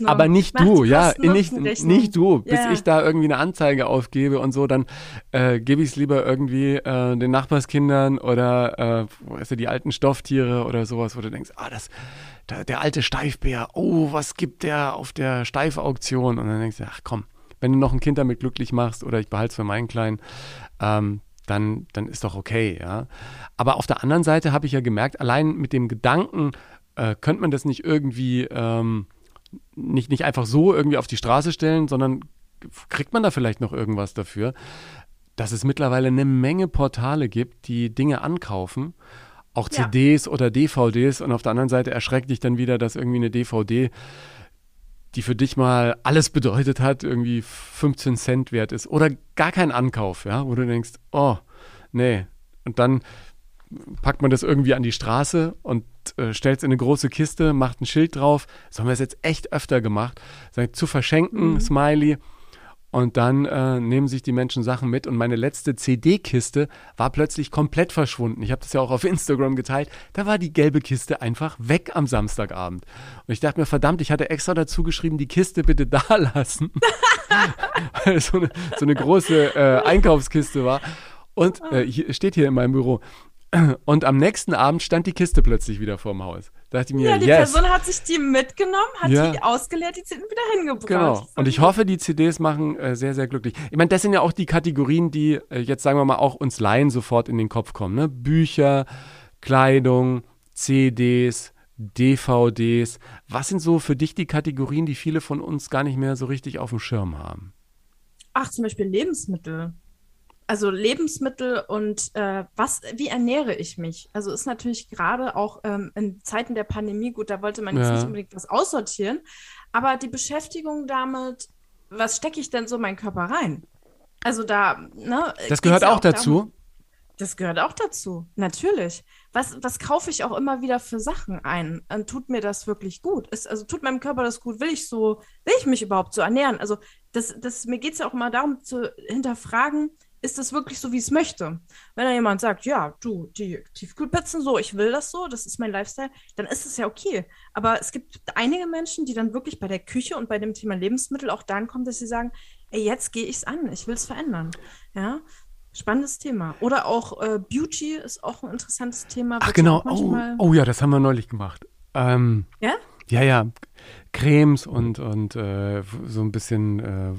aber nicht du, ja, nicht, nicht du. Bis ja. ich da irgendwie eine Anzeige aufgebe und so, dann äh, gebe ich es lieber irgendwie äh, den Nachbarskindern oder äh, weißt du, die alten Stofftiere oder sowas, wo du denkst, ah, das, der, der alte Steifbär, oh, was gibt der auf der Steifauktion? Und dann denkst du, ach komm, wenn du noch ein Kind damit glücklich machst oder ich behalte es für meinen Kleinen, ähm, dann, dann ist doch okay, ja. Aber auf der anderen Seite habe ich ja gemerkt, allein mit dem Gedanken, äh, könnte man das nicht irgendwie ähm, nicht, nicht einfach so irgendwie auf die Straße stellen, sondern kriegt man da vielleicht noch irgendwas dafür, dass es mittlerweile eine Menge Portale gibt, die Dinge ankaufen, auch ja. CDs oder DVDs und auf der anderen Seite erschreckt dich dann wieder, dass irgendwie eine DVD, die für dich mal alles bedeutet hat, irgendwie 15 Cent wert ist oder gar kein Ankauf, ja, wo du denkst, oh, nee. Und dann packt man das irgendwie an die Straße und äh, stellt es in eine große Kiste, macht ein Schild drauf. Das haben wir jetzt echt öfter gemacht. Sagt, zu verschenken, mhm. Smiley. Und dann äh, nehmen sich die Menschen Sachen mit. Und meine letzte CD-Kiste war plötzlich komplett verschwunden. Ich habe das ja auch auf Instagram geteilt. Da war die gelbe Kiste einfach weg am Samstagabend. Und ich dachte mir, verdammt, ich hatte extra dazu geschrieben, die Kiste bitte da lassen. Weil es so eine, so eine große äh, Einkaufskiste war. Und äh, hier, steht hier in meinem Büro, und am nächsten Abend stand die Kiste plötzlich wieder vorm Haus. Da dachte ich mir, ja, die yes. Person hat sich die mitgenommen, hat ja. die ausgeleert, die CD wieder hingebracht. Genau. Und ich hoffe, die CDs machen äh, sehr, sehr glücklich. Ich meine, das sind ja auch die Kategorien, die äh, jetzt sagen wir mal auch uns Laien sofort in den Kopf kommen. Ne? Bücher, Kleidung, CDs, DVDs. Was sind so für dich die Kategorien, die viele von uns gar nicht mehr so richtig auf dem Schirm haben? Ach, zum Beispiel Lebensmittel also Lebensmittel und äh, was, wie ernähre ich mich? Also ist natürlich gerade auch ähm, in Zeiten der Pandemie, gut, da wollte man jetzt ja. nicht unbedingt was aussortieren, aber die Beschäftigung damit, was stecke ich denn so in meinen Körper rein? Also da, ne? Das gehört auch, auch dazu. Darum, das gehört auch dazu, natürlich. Was, was kaufe ich auch immer wieder für Sachen ein? Und tut mir das wirklich gut? Ist, also tut meinem Körper das gut? Will ich so, will ich mich überhaupt so ernähren? Also das, das, mir geht es ja auch immer darum zu hinterfragen, ist das wirklich so, wie es möchte? Wenn da jemand sagt, ja, du, die Tiefkühlpizzen so, ich will das so, das ist mein Lifestyle, dann ist es ja okay. Aber es gibt einige Menschen, die dann wirklich bei der Küche und bei dem Thema Lebensmittel auch dann kommen, dass sie sagen, ey, jetzt gehe ich es an, ich will es verändern. Ja, Spannendes Thema. Oder auch äh, Beauty ist auch ein interessantes Thema. Ach genau, oh, oh, ja, das haben wir neulich gemacht. Ähm, ja? Ja, ja. Cremes und, und äh, so ein bisschen äh,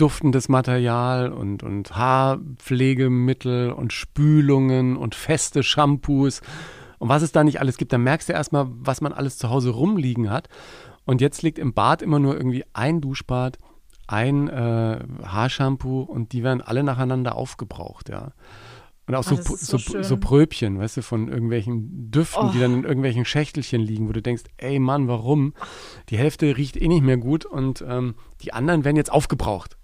duftendes Material und, und Haarpflegemittel und Spülungen und feste Shampoos und was es da nicht alles gibt, dann merkst du erstmal, was man alles zu Hause rumliegen hat. Und jetzt liegt im Bad immer nur irgendwie ein Duschbad, ein äh, Haarshampoo und die werden alle nacheinander aufgebraucht, ja. Und auch so, oh, so, so, so, Pröbchen, weißt du, von irgendwelchen Düften, oh. die dann in irgendwelchen Schächtelchen liegen, wo du denkst, ey Mann, warum? Die Hälfte riecht eh nicht mehr gut und ähm, die anderen werden jetzt aufgebraucht.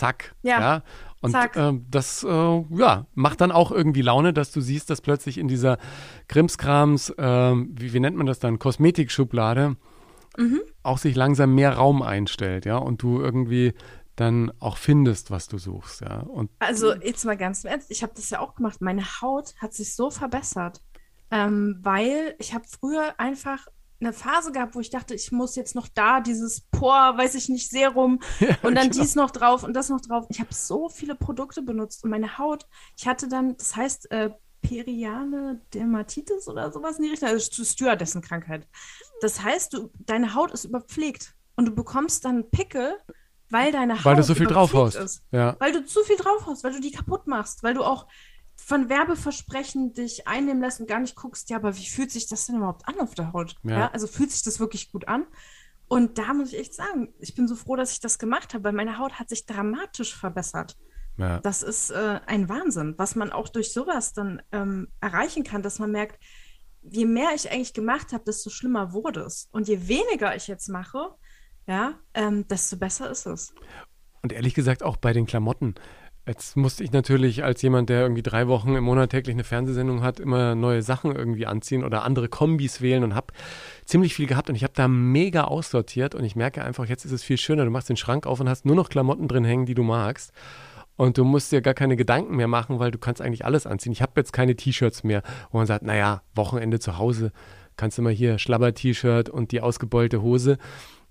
Zack. Ja. ja? Und. Äh, das äh, ja, macht dann auch irgendwie Laune, dass du siehst, dass plötzlich in dieser Krimskrams, äh, wie, wie nennt man das dann, Kosmetikschublade, mhm. auch sich langsam mehr Raum einstellt, ja, und du irgendwie dann auch findest, was du suchst, ja. Und also jetzt mal ganz ernst, ich habe das ja auch gemacht. Meine Haut hat sich so verbessert, ähm, weil ich habe früher einfach eine Phase gehabt, wo ich dachte, ich muss jetzt noch da dieses Por, weiß ich nicht, Serum ja, und dann genau. dies noch drauf und das noch drauf. Ich habe so viele Produkte benutzt und meine Haut, ich hatte dann, das heißt, äh, periane Dermatitis oder sowas in die Richtung, also Stewardessen-Krankheit. Das heißt, du, deine Haut ist überpflegt und du bekommst dann Pickel, weil deine Haut weil du so viel drauf hast. ist. Ja. Weil du zu viel drauf hast, weil du die kaputt machst, weil du auch von Werbeversprechen dich einnehmen lässt und gar nicht guckst, ja, aber wie fühlt sich das denn überhaupt an auf der Haut? Ja. Ja. Also fühlt sich das wirklich gut an? Und da muss ich echt sagen, ich bin so froh, dass ich das gemacht habe, weil meine Haut hat sich dramatisch verbessert. ja. Das ist äh, ein Wahnsinn, was man auch durch sowas dann ähm, erreichen kann, dass man merkt, je mehr ich eigentlich gemacht habe, desto schlimmer wurde es. Und je weniger ich jetzt mache, ja, ähm, desto besser ist es. Und ehrlich gesagt auch bei den Klamotten. Jetzt musste ich natürlich als jemand, der irgendwie drei Wochen im Monat täglich eine Fernsehsendung hat, immer neue Sachen irgendwie anziehen oder andere Kombis wählen und habe ziemlich viel gehabt und ich habe da mega aussortiert und ich merke einfach, jetzt ist es viel schöner. Du machst den Schrank auf und hast nur noch Klamotten drin hängen, die du magst. Und du musst dir gar keine Gedanken mehr machen, weil du kannst eigentlich alles anziehen. Ich habe jetzt keine T-Shirts mehr, wo man sagt, naja, Wochenende zu Hause kannst du mal hier Schlabber-T-Shirt und die ausgebeulte Hose.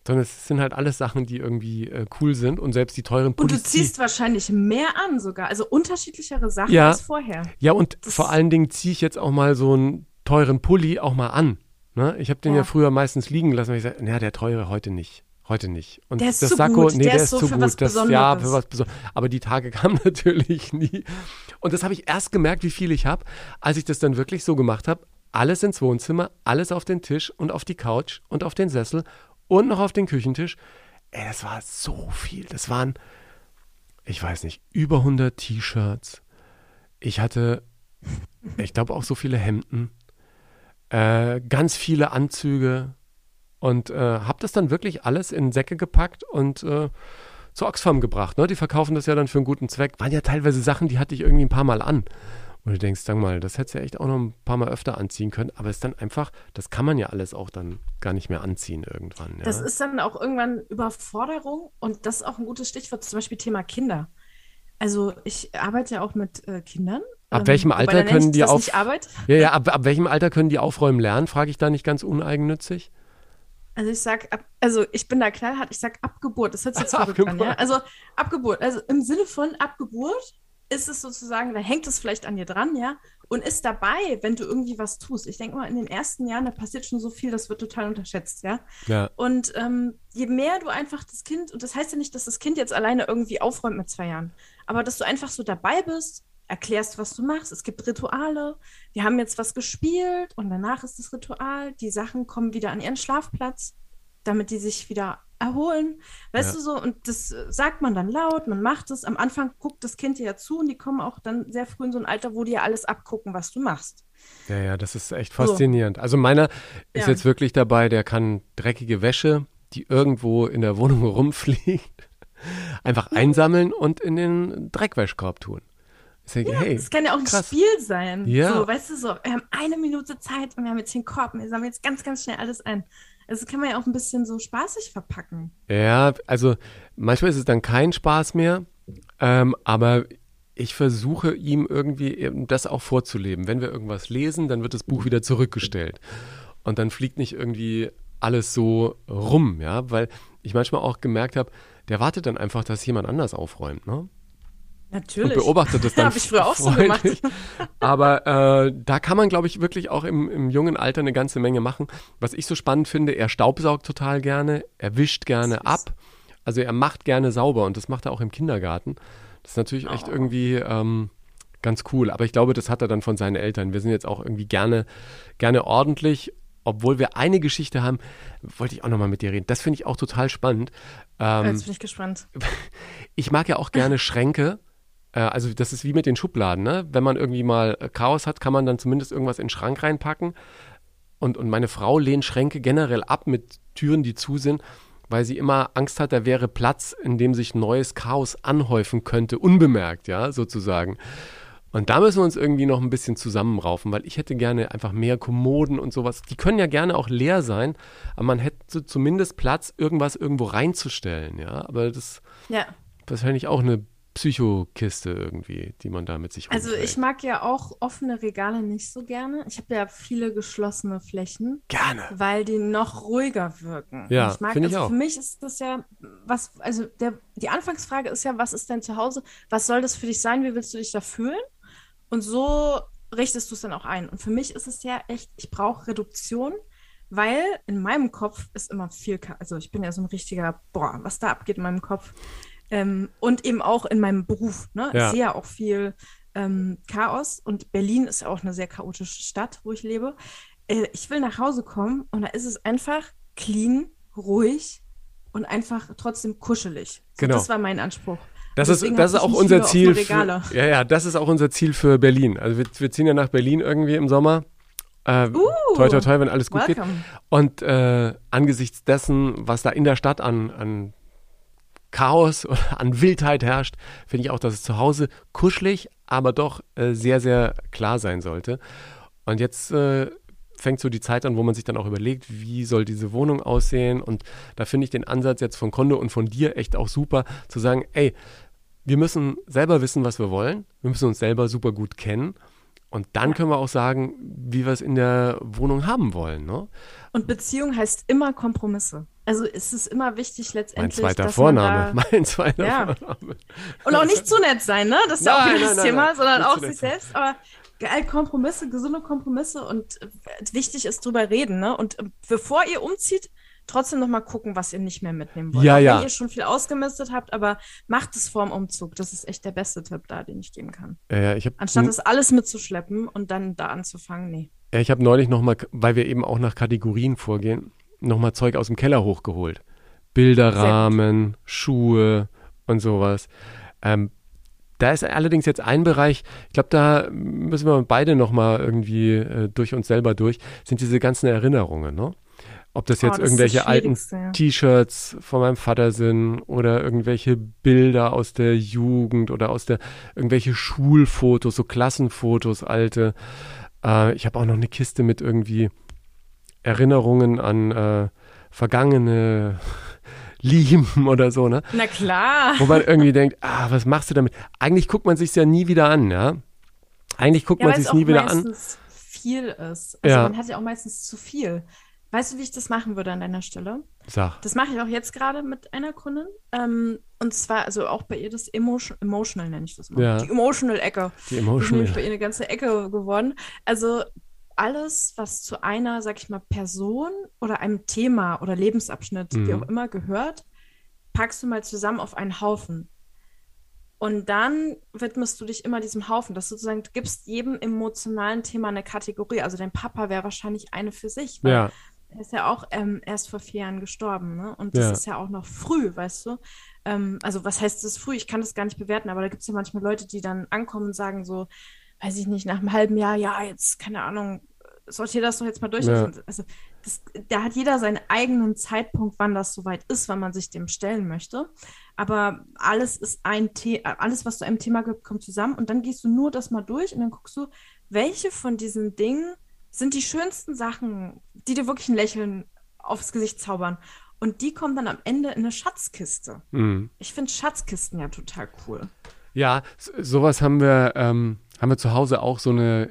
Sondern es sind halt alles Sachen, die irgendwie äh, cool sind und selbst die teuren Und du ziehst wahrscheinlich mehr an sogar, also unterschiedlichere Sachen Ja. als vorher. Ja, und Das- vor allen Dingen ziehe ich jetzt auch mal so einen teuren Pulli auch mal an. Ne? Ich habe den ja. Ja. früher meistens liegen lassen, weil ich sage, naja, der teure heute nicht. Heute nicht. Und Der ist das zu Sakko, gut. nee, Der der, ist so zu gut. Das, ja, für was Besonderes. Aber die Tage kamen natürlich nie. Und das habe ich erst gemerkt, wie viel ich habe, als ich das dann wirklich so gemacht habe. Alles ins Wohnzimmer, alles auf den Tisch und auf die Couch und auf den Sessel und noch auf den Küchentisch. Ey, das war so viel. Das waren, ich weiß nicht, über 100 T-Shirts. Ich hatte, ich glaube auch so viele Hemden, äh, ganz viele Anzüge und äh, habe das dann wirklich alles in Säcke gepackt und äh, zur Oxfam gebracht. Ne? Die verkaufen das ja dann für einen guten Zweck. Waren ja teilweise Sachen, die hatte ich irgendwie ein paar Mal an. Und du denkst, sag mal, das hättest du ja echt auch noch ein paar Mal öfter anziehen können. Aber es ist dann einfach, das kann man ja alles auch dann gar nicht mehr anziehen irgendwann. Ja? Das ist dann auch irgendwann Überforderung und das ist auch ein gutes Stichwort, zum Beispiel Thema Kinder. Also ich arbeite ja auch mit äh, Kindern. Ab ähm, welchem Alter können die auf- ja, ja, ab, ab welchem Alter können die aufräumen lernen? Frage ich da nicht ganz uneigennützig? Also ich sag, ab, also ich bin da knallhart, ich sag Abgeburt, das hört sich jetzt Ab verrückt an, ja? Also Abgeburt, also im Sinne von Abgeburt ist es sozusagen, da hängt es vielleicht an dir dran, ja, und ist dabei, wenn du irgendwie was tust. Ich denke mal, in den ersten Jahren, da passiert schon so viel, das wird total unterschätzt, ja. Ja. Und ähm, je mehr du einfach das Kind, und das heißt ja nicht, dass das Kind jetzt alleine irgendwie aufräumt mit zwei Jahren, aber dass du einfach so dabei bist, erklärst, was du machst. Es gibt Rituale. Wir haben jetzt was gespielt und danach ist das Ritual. Die Sachen kommen wieder an ihren Schlafplatz, damit die sich wieder erholen. Weißt Ja. du so? Und das äh, sagt man dann laut, man macht es. Am Anfang guckt das Kind dir ja zu und die kommen auch dann sehr früh in so ein Alter, wo die ja alles abgucken, was du machst. Ja, ja, das ist echt faszinierend. Also meiner ist Ja. jetzt wirklich dabei, der kann dreckige Wäsche, die irgendwo in der Wohnung rumfliegt, einfach einsammeln und in den Dreckwäschkorb tun. Denke, hey, Das kann ja auch ein krass. Spiel sein. Ja. So, weißt du, so, wir haben eine Minute Zeit und wir haben jetzt den Korb und wir sammeln jetzt ganz, ganz schnell alles ein. Also kann man ja auch ein bisschen so spaßig verpacken. Ja, also manchmal ist es dann kein Spaß mehr, ähm, aber ich versuche ihm irgendwie das auch vorzuleben. Wenn wir irgendwas lesen, dann wird das Buch wieder zurückgestellt. Und dann fliegt nicht irgendwie alles so rum, ja, weil ich manchmal auch gemerkt habe, der wartet dann einfach, dass jemand anders aufräumt, ne? Natürlich. Und beobachtet das dann. Habe ich früher auch so gemacht. Aber äh, da kann man, glaube ich, wirklich auch im, im jungen Alter eine ganze Menge machen. Was ich so spannend finde, er staubsaugt total gerne, er wischt gerne ab. Also er macht gerne sauber und das macht er auch im Kindergarten. Das ist natürlich echt Oh. irgendwie ähm, ganz cool. Aber ich glaube, das hat er dann von seinen Eltern. Wir sind jetzt auch irgendwie gerne, gerne ordentlich. Obwohl wir eine Geschichte haben, wollte ich auch nochmal mit dir reden. Das finde ich auch total spannend. Ähm, Jetzt bin ich gespannt. ich mag ja auch gerne Schränke. Äh, Also das ist wie mit den Schubladen, ne? Wenn man irgendwie mal äh, Chaos hat, kann man dann zumindest irgendwas in den Schrank reinpacken. Und, und meine Frau lehnt Schränke generell ab mit Türen, die zu sind, weil sie immer Angst hat, da wäre Platz, in dem sich neues Chaos anhäufen könnte, unbemerkt, ja, sozusagen. Und da müssen wir uns irgendwie noch ein bisschen zusammenraufen, weil ich hätte gerne einfach mehr Kommoden und sowas. Die können ja gerne auch leer sein, aber man hätte zumindest Platz, irgendwas irgendwo reinzustellen, ja. Aber das Ja. wahrscheinlich auch eine Psychokiste irgendwie, die man da mit sich Also rumträgt. ich mag ja auch offene Regale nicht so gerne. Ich habe ja viele geschlossene Flächen, Gerne. weil die noch ruhiger wirken. Ja, ich mag, finde ich also auch. für mich ist das ja was, also der, die Anfangsfrage ist ja, was ist dein Zuhause? Was soll das für dich sein? Wie willst du dich da fühlen? Und so richtest du es dann auch ein. Und für mich ist es ja echt, ich brauche Reduktion, weil in meinem Kopf ist immer viel, also ich bin ja so ein richtiger, boah, was da abgeht in meinem Kopf. Ähm, und eben auch in meinem Beruf. Ne? Ja. Ich sehe ja auch viel ähm, Chaos und Berlin ist ja auch eine sehr chaotische Stadt, wo ich lebe. Äh, ich will nach Hause kommen und da ist es einfach clean, ruhig und einfach trotzdem kuschelig. So, genau. Das war mein Anspruch. Das ist, das ist auch unser Ziel. Für, ja, ja, das ist auch unser Ziel für Berlin. Also wir, wir ziehen ja nach Berlin irgendwie im Sommer. Äh, uh, toi, toi, toi, wenn alles gut welcome. geht. Und äh, angesichts dessen, was da in der Stadt an, an Chaos oder an Wildheit herrscht, finde ich auch, dass es zu Hause kuschelig, aber doch äh, sehr, sehr klar sein sollte. Und jetzt äh, fängt so die Zeit an, wo man sich dann auch überlegt, wie soll diese Wohnung aussehen. Und da finde ich den Ansatz jetzt von Kondo und von dir echt auch super, zu sagen, ey, wir müssen selber wissen, was wir wollen. Wir müssen uns selber super gut kennen. Und dann können wir auch sagen, wie wir es in der Wohnung haben wollen. Ne? Und Beziehung heißt immer Kompromisse. Also ist es immer wichtig letztendlich. Mein zweiter Vorname. Da, mein zweiter ja. Vorname. Und auch nicht zu nett sein, ne? Das ist ja auch wieder das Thema, nein, sondern auch sich selbst. Aber geil, Kompromisse, gesunde Kompromisse und wichtig ist drüber reden, ne? Und bevor ihr umzieht, trotzdem noch mal gucken, was ihr nicht mehr mitnehmen wollt. Ja, ja. Wenn ihr schon viel ausgemistet habt, aber macht es vorm Umzug. Das ist echt der beste Tipp da, den ich geben kann. Ja, ich hab, Anstatt das alles mitzuschleppen und dann da anzufangen, nee. Ja, ich habe neulich noch mal, weil wir eben auch nach Kategorien vorgehen, noch mal Zeug aus dem Keller hochgeholt. Bilderrahmen, Schuhe und sowas. Ähm, da ist allerdings jetzt ein Bereich, ich glaube, da müssen wir beide noch mal irgendwie äh, durch uns selber durch, sind diese ganzen Erinnerungen, ne? Ob das jetzt oh, das irgendwelche alten T-Shirts von meinem Vater sind oder irgendwelche Bilder aus der Jugend oder aus der irgendwelche Schulfotos, so Klassenfotos, alte. Äh, ich habe auch noch eine Kiste mit irgendwie Erinnerungen an äh, vergangene Lieben oder so, ne? Na klar. Wo man irgendwie denkt, ah, was machst du damit? Eigentlich guckt man sich ja nie wieder an, ja? Eigentlich guckt ja, man sich nie wieder an. viel ist. Also ja. man hat ja auch meistens zu viel. Weißt du, wie ich das machen würde an deiner Stelle? Sag. Das mache ich auch jetzt gerade mit einer Kundin. Ähm, und zwar, also auch bei ihr das Emotion, Emotional nenne ich das mal. Ja. Die Emotional-Ecke. Die Emotional. Das ist bei ihr eine ganze Ecke geworden. Also alles, was zu einer, sag ich mal, Person oder einem Thema oder Lebensabschnitt, mhm. wie auch immer, gehört, packst du mal zusammen auf einen Haufen. Und dann widmest du dich immer diesem Haufen, dass du sozusagen, du gibst jedem emotionalen Thema eine Kategorie. Also dein Papa wäre wahrscheinlich eine für sich, weil ja. Er ist ja auch ähm, erst vor vier Jahren gestorben, ne? Und das ja. ist ja auch noch früh, weißt du? Ähm, also, was heißt das früh? Ich kann das gar nicht bewerten, aber da gibt es ja manchmal Leute, die dann ankommen und sagen so, weiß ich nicht, nach einem halben Jahr, ja, jetzt, keine Ahnung, sortier das doch jetzt mal durch. Ja. Also, das, da hat jeder seinen eigenen Zeitpunkt, wann das soweit ist, wann man sich dem stellen möchte. Aber alles ist ein Thema, alles, was zu einem Thema gibt, kommt zusammen und dann gehst du nur das mal durch und dann guckst du, welche von diesen Dingen sind die schönsten Sachen, die dir wirklich ein Lächeln aufs Gesicht zaubern. Und die kommen dann am Ende in eine Schatzkiste. Mhm. Ich finde Schatzkisten ja total cool. Ja, sowas haben wir, ähm, haben wir zu Hause auch so eine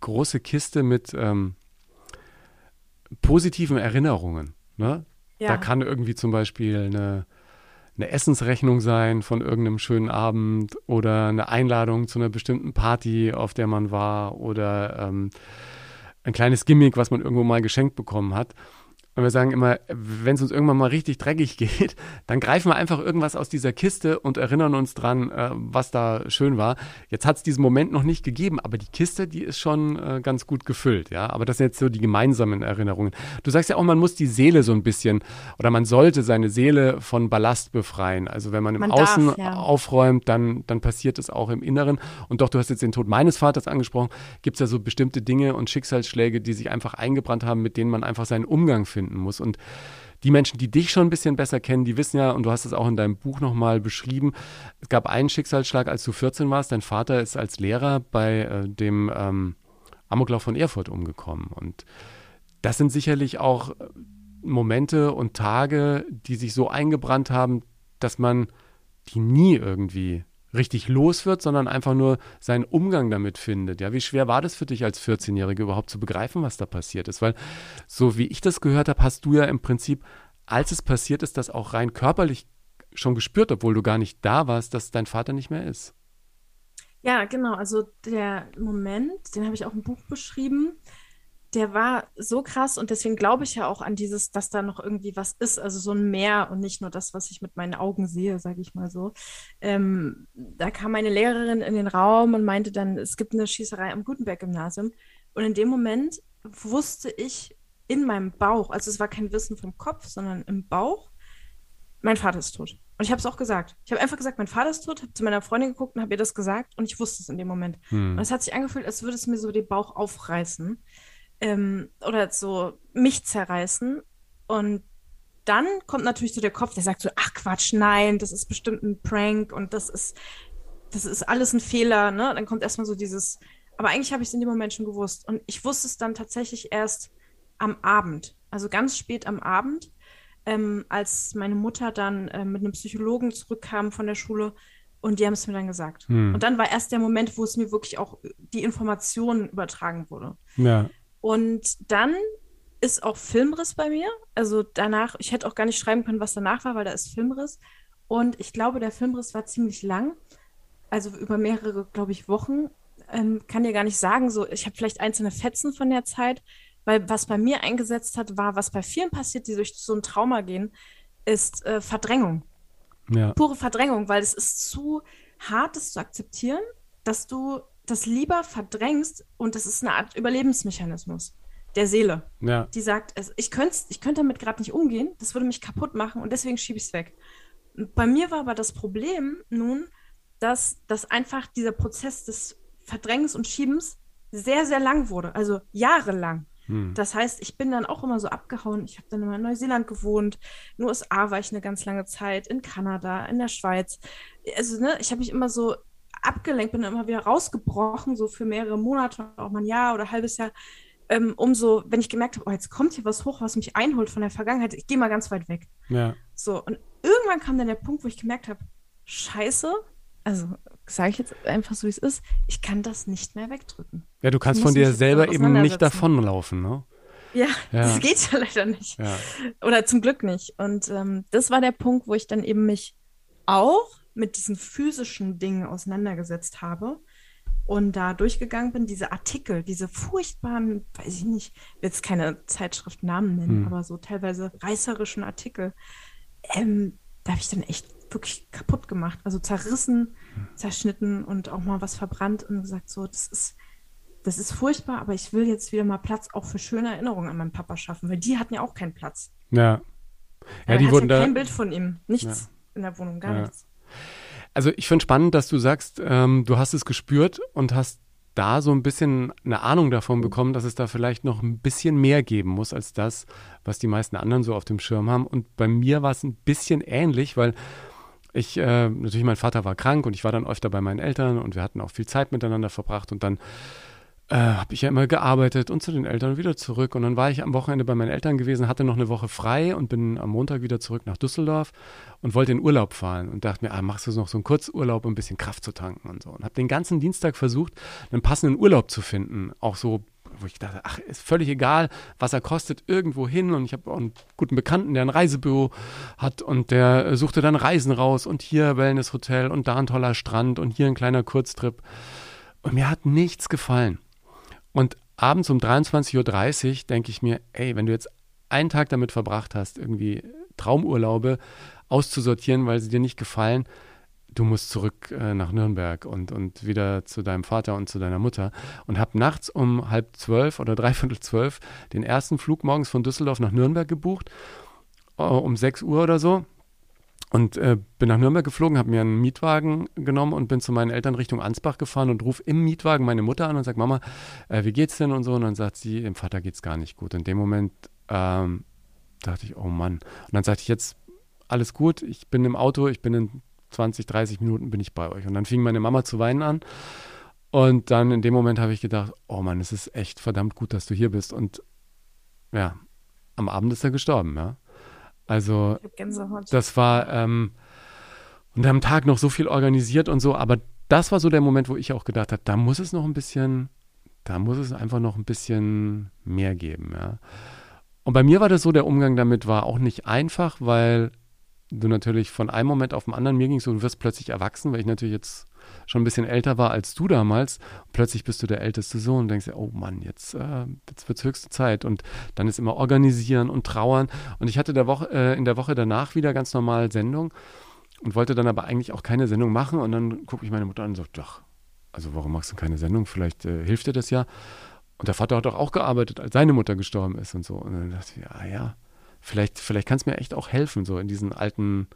große Kiste mit ähm, positiven Erinnerungen. Ne? Ja. Da kann irgendwie zum Beispiel eine, eine Essensrechnung sein von irgendeinem schönen Abend oder eine Einladung zu einer bestimmten Party, auf der man war oder ähm, ein kleines Gimmick, was man irgendwo mal geschenkt bekommen hat. Und wir sagen immer, wenn es uns irgendwann mal richtig dreckig geht, dann greifen wir einfach irgendwas aus dieser Kiste und erinnern uns dran, äh, was da schön war. Jetzt hat es diesen Moment noch nicht gegeben, aber die Kiste, die ist schon äh, ganz gut gefüllt, ja. Aber das sind jetzt so die gemeinsamen Erinnerungen. Du sagst ja auch, man muss die Seele so ein bisschen oder man sollte seine Seele von Ballast befreien. Also wenn man im man Außen darf, ja. aufräumt, dann, dann passiert es auch im Inneren. Und doch, du hast jetzt den Tod meines Vaters angesprochen, gibt es ja so bestimmte Dinge und Schicksalsschläge, die sich einfach eingebrannt haben, mit denen man einfach seinen Umgang findet finden muss. Und die Menschen, die dich schon ein bisschen besser kennen, die wissen ja, und du hast es auch in deinem Buch nochmal beschrieben, es gab einen Schicksalsschlag, als du 14 warst. Dein Vater ist als Lehrer bei äh, dem ähm, Amoklauf von Erfurt umgekommen. Und das sind sicherlich auch äh, Momente und Tage, die sich so eingebrannt haben, dass man die nie irgendwie richtig los wird, sondern einfach nur seinen Umgang damit findet. Ja, wie schwer war das für dich als 14-Jährige überhaupt zu begreifen, was da passiert ist? Weil so wie ich das gehört habe, hast du ja im Prinzip, als es passiert ist, das auch rein körperlich schon gespürt, obwohl du gar nicht da warst, dass dein Vater nicht mehr ist. Ja, genau. Also der Moment, den habe ich auch im Buch beschrieben, der war so krass und deswegen glaube ich ja auch an dieses, dass da noch irgendwie was ist, also so ein Meer und nicht nur das, was ich mit meinen Augen sehe, sage ich mal so. Ähm, da kam meine Lehrerin in den Raum und meinte dann, es gibt eine Schießerei am Gutenberg-Gymnasium. Und in dem Moment wusste ich in meinem Bauch, also es war kein Wissen vom Kopf, sondern im Bauch, mein Vater ist tot. Und ich habe es auch gesagt. Ich habe einfach gesagt, mein Vater ist tot, habe zu meiner Freundin geguckt und habe ihr das gesagt und ich wusste es in dem Moment. Hm. Und es hat sich angefühlt, als würde es mir so den Bauch aufreißen ähm, oder so mich zerreißen. Und dann kommt natürlich so der Kopf, der sagt so, ach Quatsch, nein, das ist bestimmt ein Prank und das ist, das ist alles ein Fehler, ne? Dann kommt erstmal so dieses, aber eigentlich habe ich es in dem Moment schon gewusst. Und ich wusste es dann tatsächlich erst am Abend, also ganz spät am Abend, ähm, als meine Mutter dann äh, mit einem Psychologen zurückkam von der Schule und die haben es mir dann gesagt. Hm. Und dann war erst der Moment, wo es mir wirklich auch die Informationen übertragen wurde. Ja. Und dann ist auch Filmriss bei mir. Also danach, ich hätte auch gar nicht schreiben können, was danach war, weil da ist Filmriss. Und ich glaube, der Filmriss war ziemlich lang. Also über mehrere, glaube ich, Wochen. Ähm, kann dir gar nicht sagen, so, ich habe vielleicht einzelne Fetzen von der Zeit, weil was bei mir eingesetzt hat, war, was bei vielen passiert, die durch so ein Trauma gehen, ist äh, Verdrängung. Ja. Pure Verdrängung, weil es ist zu hart, das zu akzeptieren, dass du das lieber verdrängst und das ist eine Art Überlebensmechanismus der Seele. Ja. Die sagt, ich, könnte, ich könnte damit gerade nicht umgehen, das würde mich kaputt machen und deswegen schiebe ich es weg. Bei mir war aber das Problem nun, dass, dass einfach dieser Prozess des Verdrängens und Schiebens sehr, sehr lang wurde, also jahrelang. Hm. Das heißt, ich bin dann auch immer so abgehauen. Ich habe dann immer in Neuseeland gewohnt, in den USA war ich eine ganz lange Zeit, in Kanada, in der Schweiz. Also, ne, ich habe mich immer so abgelenkt, bin immer wieder rausgebrochen, so für mehrere Monate, auch mal ein Jahr oder ein halbes Jahr, ähm, um so, wenn ich gemerkt habe, oh, jetzt kommt hier was hoch, was mich einholt von der Vergangenheit, ich gehe mal ganz weit weg. Ja. So, und irgendwann kam dann der Punkt, wo ich gemerkt habe, scheiße, also sage ich jetzt einfach so, wie es ist, ich kann das nicht mehr wegdrücken. Ja, du kannst von dir selber eben nicht davonlaufen, ne? Ja, ja, das geht ja leider nicht. Ja. Oder zum Glück nicht. Und ähm, das war der Punkt, wo ich dann eben mich auch mit diesen physischen Dingen auseinandergesetzt habe und da durchgegangen bin, diese Artikel, diese furchtbaren, weiß ich nicht, will jetzt keine Zeitschriftnamen nennen, hm. aber so teilweise reißerischen Artikel, ähm, da habe ich dann echt wirklich kaputt gemacht. Also zerrissen, hm. zerschnitten und auch mal was verbrannt und gesagt, so, das ist, das ist furchtbar, aber ich will jetzt wieder mal Platz auch für schöne Erinnerungen an meinen Papa schaffen, weil die hatten ja auch keinen Platz. Ja. Ja, die wurden ja kein da. Bild von ihm, nichts ja. in der Wohnung, gar ja. nichts. Also ich finde spannend, dass du sagst, ähm, du hast es gespürt und hast da so ein bisschen eine Ahnung davon bekommen, dass es da vielleicht noch ein bisschen mehr geben muss als das, was die meisten anderen so auf dem Schirm haben. Und bei mir war es ein bisschen ähnlich, weil ich, äh, natürlich mein Vater war krank und ich war dann öfter bei meinen Eltern und wir hatten auch viel Zeit miteinander verbracht und dann äh, habe ich ja immer gearbeitet und zu den Eltern wieder zurück. Und dann war ich am Wochenende bei meinen Eltern gewesen, hatte noch eine Woche frei und bin am Montag wieder zurück nach Düsseldorf und wollte in Urlaub fahren und dachte mir, ah, machst du noch so einen Kurzurlaub, um ein bisschen Kraft zu tanken und so. Und habe den ganzen Dienstag versucht, einen passenden Urlaub zu finden. Auch so wo ich dachte, ach, ist völlig egal, was er kostet, irgendwo hin. Und ich habe auch einen guten Bekannten, der ein Reisebüro hat und der suchte dann Reisen raus und hier Wellnesshotel und da ein toller Strand und hier ein kleiner Kurztrip. Und mir hat nichts gefallen. Und abends um 23.30 Uhr denke ich mir, ey, wenn du jetzt einen Tag damit verbracht hast, irgendwie Traumurlaube auszusortieren, weil sie dir nicht gefallen, du musst zurück äh, nach Nürnberg und, und wieder zu deinem Vater und zu deiner Mutter. Und habe nachts um halb zwölf oder dreiviertel zwölf den ersten Flug morgens von Düsseldorf nach Nürnberg gebucht, uh, um sechs Uhr oder so. Und äh, bin nach Nürnberg geflogen, habe mir einen Mietwagen genommen und bin zu meinen Eltern Richtung Ansbach gefahren und rufe im Mietwagen meine Mutter an und sage, Mama, äh, wie geht's denn und so. Und dann sagt sie, dem Vater geht's gar nicht gut. In dem Moment ähm, dachte ich, oh Mann. Und dann sagte ich, jetzt alles gut, ich bin im Auto, ich bin in 20, 30 Minuten bin ich bei euch. Und dann fing meine Mama zu weinen an. Und dann in dem Moment habe ich gedacht, oh Mann, es ist echt verdammt gut, dass du hier bist. Und ja, am Abend ist er gestorben, ja. Also das war ähm, und am Tag noch so viel organisiert und so, aber das war so der Moment, wo ich auch gedacht habe, da muss es noch ein bisschen, da muss es einfach noch ein bisschen mehr geben, ja. Und bei mir war das so, der Umgang damit war auch nicht einfach, weil du natürlich von einem Moment auf den anderen, mir ging so, du wirst plötzlich erwachsen, weil ich natürlich jetzt schon ein bisschen älter war als du damals. Und plötzlich bist du der älteste Sohn und denkst dir, oh Mann, jetzt, äh, jetzt wird es höchste Zeit. Und dann ist immer organisieren und trauern. Und ich hatte der Woche, äh, in der Woche danach wieder ganz normal Sendung und wollte dann aber eigentlich auch keine Sendung machen. Und dann gucke ich meine Mutter an und sagt, ach, also warum machst du keine Sendung? Vielleicht äh, hilft dir das ja. Und der Vater hat doch auch gearbeitet, als seine Mutter gestorben ist und so. Und dann dachte ich, ja, ja, vielleicht, vielleicht kann es mir echt auch helfen, so in diesen alten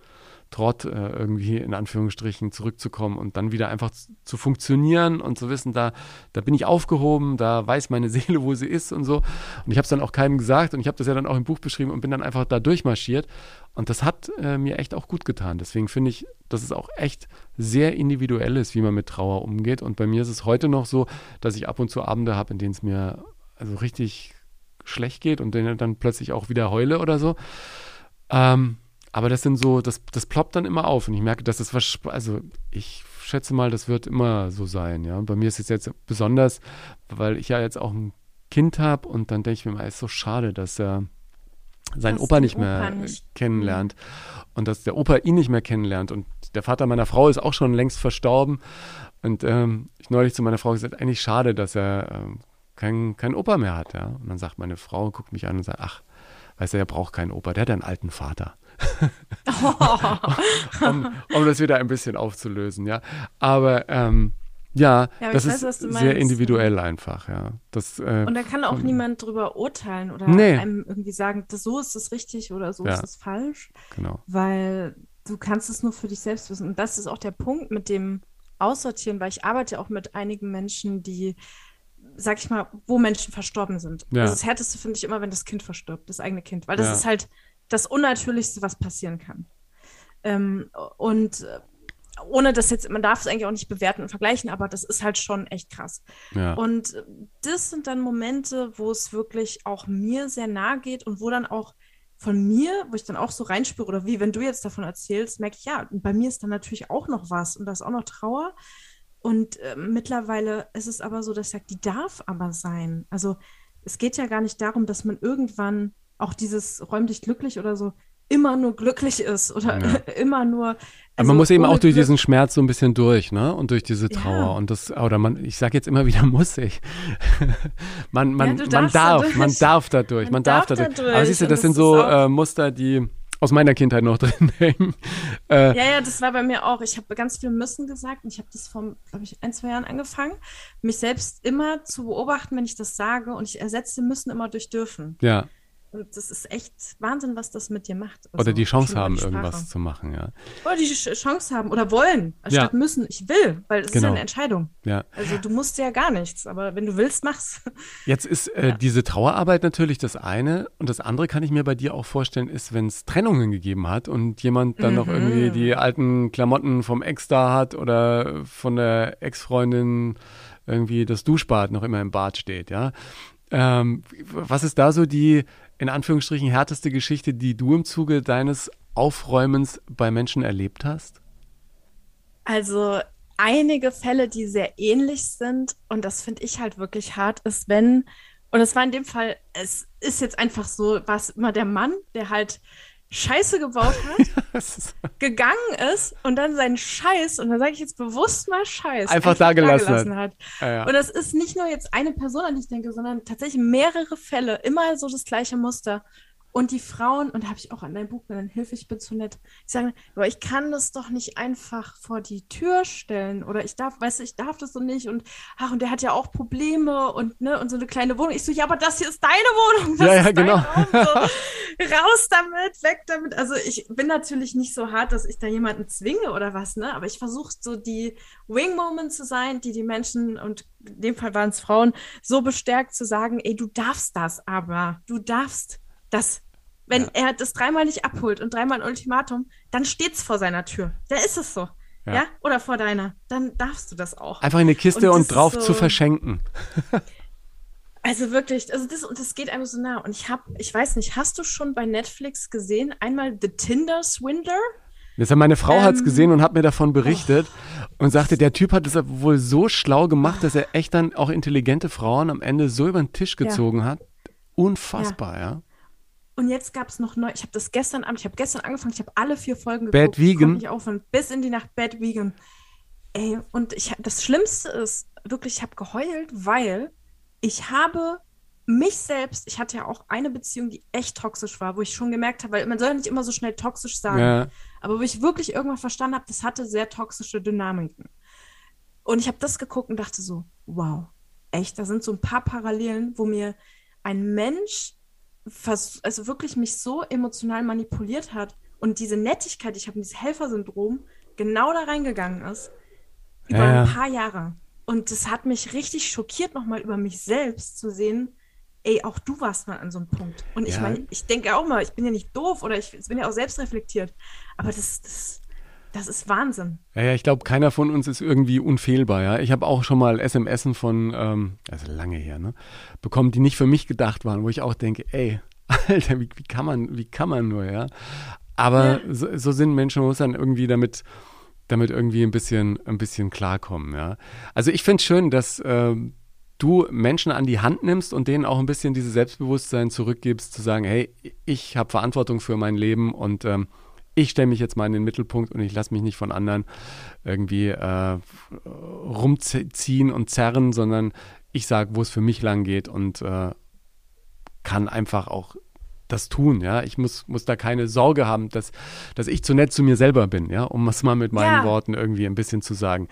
Trott äh, irgendwie in Anführungsstrichen zurückzukommen und dann wieder einfach zu, zu, funktionieren und zu wissen, da, da bin ich aufgehoben, da weiß meine Seele, wo sie ist und so. Und ich habe es dann auch keinem gesagt und ich habe das ja dann auch im Buch beschrieben und bin dann einfach da durchmarschiert. Und das hat äh, mir echt auch gut getan. Deswegen finde ich, dass es auch echt sehr individuell ist, wie man mit Trauer umgeht. Und bei mir ist es heute noch so, dass ich ab und zu Abende habe, in denen es mir also richtig schlecht geht und dann plötzlich auch wieder heule oder so. Ähm, aber das sind so, das, das ploppt dann immer auf und ich merke, dass das was, also ich schätze mal, das wird immer so sein, ja. Und bei mir ist es jetzt besonders, weil ich ja jetzt auch ein Kind habe und dann denke ich mir mal, es ist so schade, dass er seinen dass Opa nicht Opa mehr nicht. kennenlernt und dass der Opa ihn nicht mehr kennenlernt und der Vater meiner Frau ist auch schon längst verstorben und ähm, ich neulich zu meiner Frau gesagt, eigentlich schade, dass er ähm, keinen kein Opa mehr hat, ja. Und dann sagt meine Frau, guckt mich an und sagt, ach, weißt du, er braucht keinen Opa, der hat einen alten Vater. um, um, das wieder ein bisschen aufzulösen, ja. Aber ähm, ja, ja das weiß, ist sehr individuell einfach, ja. Das, äh, und da kann auch niemand drüber urteilen oder nee. einem irgendwie sagen, das, so ist es richtig oder so ja. ist es falsch. Genau. Weil du kannst es nur für dich selbst wissen. Und das ist auch der Punkt mit dem Aussortieren, weil ich arbeite auch mit einigen Menschen, die sag ich mal, wo Menschen verstorben sind. Ja. Also das Härteste finde ich immer, wenn das Kind verstirbt, das eigene Kind, weil das ja. ist halt das Unnatürlichste, was passieren kann. Ähm, und äh, ohne das jetzt, man darf es eigentlich auch nicht bewerten und vergleichen, aber das ist halt schon echt krass. Ja. Und das sind dann Momente, wo es wirklich auch mir sehr nahe geht und wo dann auch von mir, wo ich dann auch so reinspüre, oder wie wenn du jetzt davon erzählst, merke ich, ja, bei mir ist dann natürlich auch noch was und da ist auch noch Trauer. Und äh, mittlerweile ist es aber so, dass ich sage, die darf aber sein. Also es geht ja gar nicht darum, dass man irgendwann auch dieses räum dich glücklich oder so immer nur glücklich ist oder ja. immer nur. Also Aber man muss eben auch durch Glück diesen Schmerz so ein bisschen durch, ne? Und durch diese Trauer. Ja. Und das, oder man, ich sage jetzt immer wieder, muss ich. man, man, ja, man darf, man darf dadurch, man, man darf, darf dadurch. dadurch. Aber siehst du, das, das sind so äh, Muster, die aus meiner Kindheit noch drin hängen. Äh, ja, ja, das war bei mir auch. Ich habe ganz viel müssen gesagt und ich habe das vor, glaube ich, ein, zwei Jahren angefangen, mich selbst immer zu beobachten, wenn ich das sage und ich ersetze müssen immer durch dürfen. Ja. Und das ist echt Wahnsinn, was das mit dir macht. Also oder die Chance haben, irgendwas zu machen, ja. Oder die Chance haben oder wollen, anstatt ja. müssen. Ich will, weil es genau. ist ja eine Entscheidung. Ja. Also du musst ja gar nichts, aber wenn du willst, mach's. Jetzt ist äh, ja. diese Trauerarbeit natürlich das eine und das andere kann ich mir bei dir auch vorstellen, ist, wenn es Trennungen gegeben hat und jemand dann mhm. noch irgendwie die alten Klamotten vom Ex da hat oder von der Ex-Freundin irgendwie das Duschbad noch immer im Bad steht, ja. Ähm, was ist da so die in Anführungsstrichen härteste Geschichte, die du im Zuge deines Aufräumens bei Menschen erlebt hast? Also einige Fälle, die sehr ähnlich sind und das finde ich halt wirklich hart, ist, wenn, und es war in dem Fall, es ist jetzt einfach so, war es immer der Mann, der halt Scheiße gebaut hat, gegangen ist und dann seinen Scheiß, und da sage ich jetzt bewusst mal Scheiß, einfach, einfach da gelassen hat. hat. Ja, ja. Und das ist nicht nur jetzt eine Person, an die ich denke, sondern tatsächlich mehrere Fälle, immer so das gleiche Muster. Und die Frauen, und da habe ich auch an deinem Buch genannt, Hilfe, ich bin zu nett. Ich sage, aber ich kann das doch nicht einfach vor die Tür stellen oder ich darf, weißt du, ich darf das so nicht und ach, und der hat ja auch Probleme und ne, und so eine kleine Wohnung. Ich so, ja, aber das hier ist deine Wohnung. Das ja, ja, genau. So, raus damit, weg damit. Also ich bin natürlich nicht so hart, dass ich da jemanden zwinge oder was, ne, aber ich versuche so die Wing-Moment zu sein, die die Menschen, und in dem Fall waren es Frauen, so bestärkt zu sagen, ey, du darfst das aber, du darfst das, wenn ja. er das dreimal nicht abholt und dreimal ein Ultimatum, dann steht's vor seiner Tür. Da ist es so. Ja. ja. Oder vor deiner. Dann darfst du das auch. Einfach in eine Kiste und, und drauf so, zu verschenken. also wirklich, also das, und das geht einem so nah. Und ich habe, ich weiß nicht, hast du schon bei Netflix gesehen, einmal The Tinder Swindler? Das meine Frau ähm, hat es gesehen und hat mir davon berichtet oh. und sagte, der Typ hat es wohl so schlau gemacht, dass er echt dann auch intelligente Frauen am Ende so über den Tisch gezogen ja. hat. Unfassbar, ja. Und jetzt gab es noch neu. Ich habe das gestern Abend, ich habe gestern angefangen, ich habe alle vier Folgen geguckt. Bad Vegan. Ich auf bis in die Nacht Bad Vegan. Ey, und ich, das Schlimmste ist, wirklich, ich habe geheult, weil ich habe mich selbst, ich hatte ja auch eine Beziehung, die echt toxisch war, wo ich schon gemerkt habe, weil man soll ja nicht immer so schnell toxisch sagen, ja. aber wo ich wirklich irgendwann verstanden habe, das hatte sehr toxische Dynamiken. Und ich habe das geguckt und dachte so, wow, echt, da sind so ein paar Parallelen, wo mir ein Mensch also wirklich mich so emotional manipuliert hat und diese Nettigkeit, ich habe dieses Helfersyndrom, genau da reingegangen ist, über ja, ein paar Jahre. Und das hat mich richtig schockiert, nochmal über mich selbst zu sehen, ey, auch du warst mal an so einem Punkt. Und ich ja. meine, ich denke auch mal, ich bin ja nicht doof oder ich bin ja auch selbst reflektiert. Aber das, das, das ist Wahnsinn. Ja, ja ich glaube, keiner von uns ist irgendwie unfehlbar. Ja? Ich habe auch schon mal SMS von, ähm, also lange her, ne, bekommen, die nicht für mich gedacht waren, wo ich auch denke, ey, Alter, wie, wie kann man, wie kann man nur, ja? Aber ja. so, so, sind Menschen, man muss dann irgendwie damit, damit irgendwie ein bisschen, ein bisschen klarkommen, ja. Also ich finde es schön, dass äh, du Menschen an die Hand nimmst und denen auch ein bisschen dieses Selbstbewusstsein zurückgibst, zu sagen, hey, ich habe Verantwortung für mein Leben und ähm, ich stelle mich jetzt mal in den Mittelpunkt und ich lasse mich nicht von anderen irgendwie äh, rumziehen und zerren, sondern ich sage, wo es für mich lang geht und äh, kann einfach auch das tun, ja. Ich muss, muss da keine Sorge haben, dass, dass ich zu nett zu mir selber bin, ja, um es mal mit meinen ja. Worten irgendwie ein bisschen zu sagen.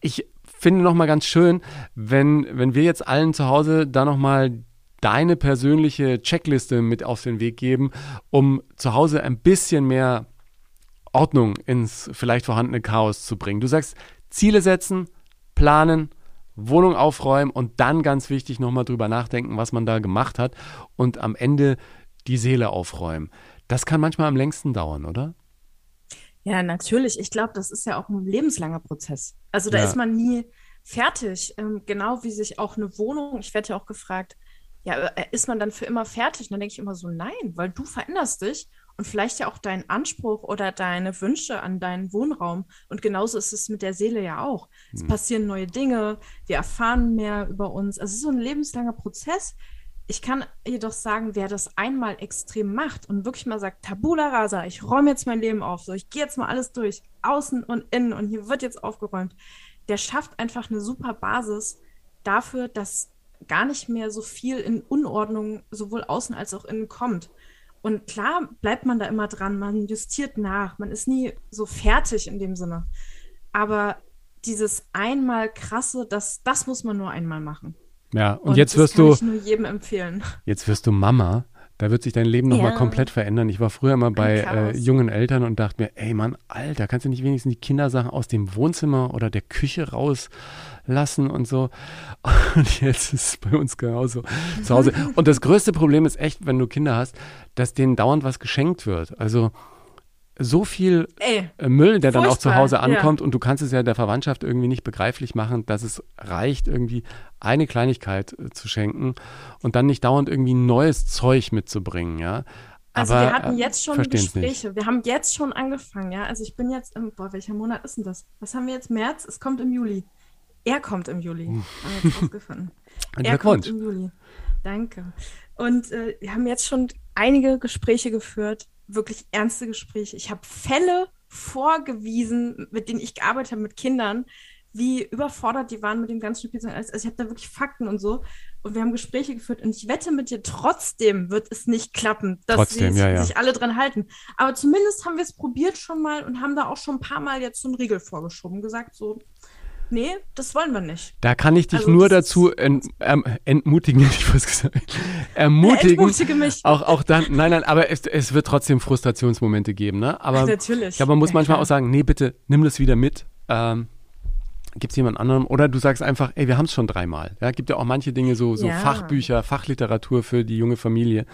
Ich finde nochmal ganz schön, wenn, wenn wir jetzt allen zu Hause da nochmal deine persönliche Checkliste mit auf den Weg geben, um zu Hause ein bisschen mehr Ordnung ins vielleicht vorhandene Chaos zu bringen. Du sagst, Ziele setzen, planen, Wohnung aufräumen und dann ganz wichtig nochmal drüber nachdenken, was man da gemacht hat und am Ende die Seele aufräumen. Das kann manchmal am längsten dauern, oder? Ja, natürlich. Ich glaube, das ist ja auch ein lebenslanger Prozess. Also da ja. ist man nie fertig. Ähm, genau wie sich auch eine Wohnung, ich werde ja auch gefragt, ja, äh, ist man dann für immer fertig? Und dann denke ich immer so, nein, weil du veränderst dich und vielleicht ja auch deinen Anspruch oder deine Wünsche an deinen Wohnraum. Und genauso ist es mit der Seele ja auch. Es hm. passieren neue Dinge, wir erfahren mehr über uns. Also es ist so ein lebenslanger Prozess. Ich kann jedoch sagen, wer das einmal extrem macht und wirklich mal sagt, Tabula rasa, ich räume jetzt mein Leben auf, so ich gehe jetzt mal alles durch, außen und innen und hier wird jetzt aufgeräumt, der schafft einfach eine super Basis dafür, dass gar nicht mehr so viel in Unordnung sowohl außen als auch innen kommt. Und klar bleibt man da immer dran, man justiert nach, man ist nie so fertig in dem Sinne. Aber dieses einmal krasse, das, das muss man nur einmal machen. Ja, und, und jetzt wirst du. Ich nur jedem empfehlen. Jetzt wirst du Mama. Da wird sich dein Leben nochmal ja. komplett verändern. Ich war früher mal bei äh, jungen Eltern und dachte mir, ey Mann, Alter, kannst du nicht wenigstens die Kindersachen aus dem Wohnzimmer oder der Küche rauslassen und so. Und jetzt ist es bei uns genauso zu Hause. Und das größte Problem ist echt, wenn du Kinder hast, dass denen dauernd was geschenkt wird. Also so viel Ey, äh, Müll, der dann auch zu Hause ankommt ja. und du kannst es ja der Verwandtschaft irgendwie nicht begreiflich machen, dass es reicht, irgendwie eine Kleinigkeit äh, zu schenken und dann nicht dauernd irgendwie neues Zeug mitzubringen, ja. Also Aber, wir hatten äh, jetzt schon Gespräche. Wir haben jetzt schon angefangen, ja. Also ich bin jetzt im, boah, welcher Monat ist denn das? Was haben wir jetzt? März? Es kommt im Juli. Er kommt im Juli. Haben wir jetzt rausgefunden. er kommt im Juli. Danke. Und äh, wir haben jetzt schon einige Gespräche geführt wirklich ernste Gespräche. Ich habe Fälle vorgewiesen, mit denen ich gearbeitet habe mit Kindern, wie überfordert die waren mit dem ganzen Spielzeug. Also ich habe da wirklich Fakten und so. Und wir haben Gespräche geführt und ich wette mit dir, trotzdem wird es nicht klappen, dass trotzdem, sie, ja, ja. sich alle dran halten. Aber zumindest haben wir es probiert schon mal und haben da auch schon ein paar Mal jetzt so einen Riegel vorgeschoben, gesagt so, nee, das wollen wir nicht. Da kann ich dich also, nur dazu ent, ähm, entmutigen, ich was gesagt, ermutigen. Auch, auch dann, nein, nein, aber es, es wird trotzdem Frustrationsmomente geben, ne? Aber Ach, natürlich. Ich glaube, man muss ja, manchmal klar. auch sagen, nee, bitte, nimm das wieder mit. Ähm, Gibt es jemand anderen? Oder du sagst einfach, ey, wir haben es schon dreimal. Ja, gibt ja auch manche Dinge, so, so ja. Fachbücher, Fachliteratur für die junge Familie.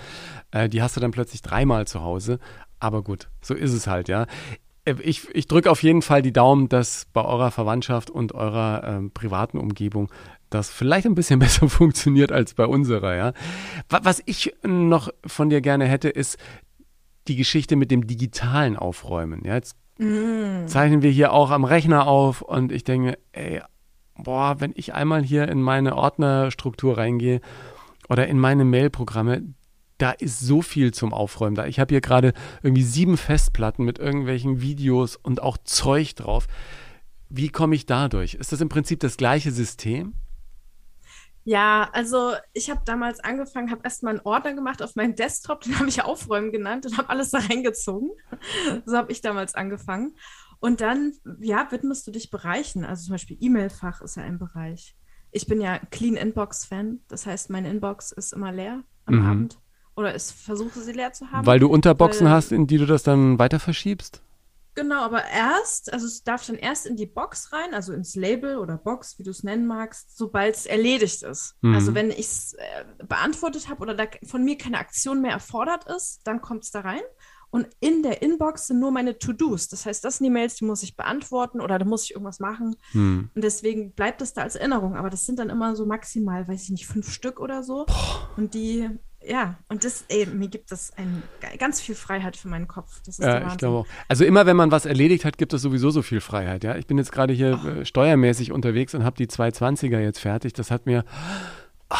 Äh, die hast du dann plötzlich dreimal zu Hause. Aber gut, so ist es halt, ja. Äh, ich, ich drücke auf jeden Fall die Daumen, dass bei eurer Verwandtschaft und eurer ähm, privaten Umgebung das vielleicht ein bisschen besser funktioniert als bei unserer, ja. Was ich noch von dir gerne hätte, ist die Geschichte mit dem digitalen Aufräumen. Ja, jetzt mm. zeichnen wir hier auch am Rechner auf und ich denke, ey, boah, wenn ich einmal hier in meine Ordnerstruktur reingehe oder in meine Mailprogramme, da ist so viel zum Aufräumen da. Ich habe hier gerade irgendwie sieben Festplatten mit irgendwelchen Videos und auch Zeug drauf. Wie komme ich dadurch? Ist das im Prinzip das gleiche System? Ja, also ich habe damals angefangen, habe erstmal einen Ordner gemacht auf meinem Desktop, den habe ich Aufräumen genannt und habe alles da reingezogen. so habe ich damals angefangen. Und dann, ja, widmest du dich Bereichen. Also zum Beispiel E-Mail-Fach ist ja ein Bereich. Ich bin ja Clean Inbox-Fan. Das heißt, meine Inbox ist immer leer am mhm. Abend. Oder ich versuche sie leer zu haben. Weil du Unterboxen weil, hast, in die du das dann weiter verschiebst? Genau, aber erst, also es darf dann erst in die Box rein, also ins Label oder Box, wie du es nennen magst, sobald es erledigt ist. Mhm. Also wenn ich es äh, beantwortet habe oder da von mir keine Aktion mehr erfordert ist, dann kommt es da rein. Und in der Inbox sind nur meine To-Dos. Das heißt, das sind die Mails, die muss ich beantworten oder da muss ich irgendwas machen. Mhm. Und deswegen bleibt es da als Erinnerung. Aber das sind dann immer so maximal, weiß ich nicht, fünf Stück oder so. Boah. Und die ja, und das, ey, mir gibt es ein, ganz viel Freiheit für meinen Kopf. Das ist ja, ich glaube auch. Also immer, wenn man was erledigt hat, gibt es sowieso so viel Freiheit. Ja, ich bin jetzt gerade hier oh. steuermäßig unterwegs und habe die 220er jetzt fertig. Das hat mir oh,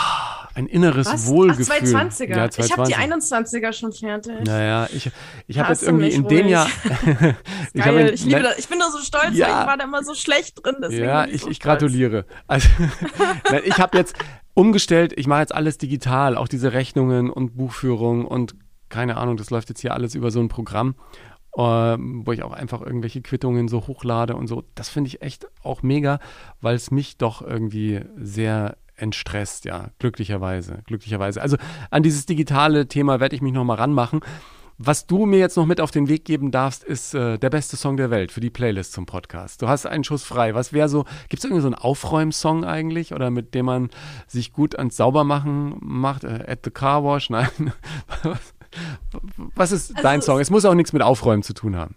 ein inneres was? Wohlgefühl. Ach, 220er. Ja, 220. Ich habe die 21er schon fertig. Naja, ich, ich habe jetzt irgendwie in dem Jahr. ich, Geil, in, ich liebe das. Ich bin nur so stolz, ja, weil ich war da immer so schlecht drin. Ja, ich, so ich gratuliere. Also, ich habe jetzt umgestellt, ich mache jetzt alles digital, auch diese Rechnungen und Buchführung und keine Ahnung, das läuft jetzt hier alles über so ein Programm, äh, wo ich auch einfach irgendwelche Quittungen so hochlade und so. Das finde ich echt auch mega, weil es mich doch irgendwie sehr entstresst, ja, glücklicherweise, glücklicherweise. Also an dieses digitale Thema werde ich mich nochmal ranmachen. Was du mir jetzt noch mit auf den Weg geben darfst, ist äh, der beste Song der Welt für die Playlist zum Podcast. Du hast einen Schuss frei. Was wäre so, gibt es irgendwie so einen Aufräumsong eigentlich oder mit dem man sich gut ans Saubermachen macht? Äh, at the Car Wash? Nein. Was ist also, dein Song? Es muss auch nichts mit Aufräumen zu tun haben.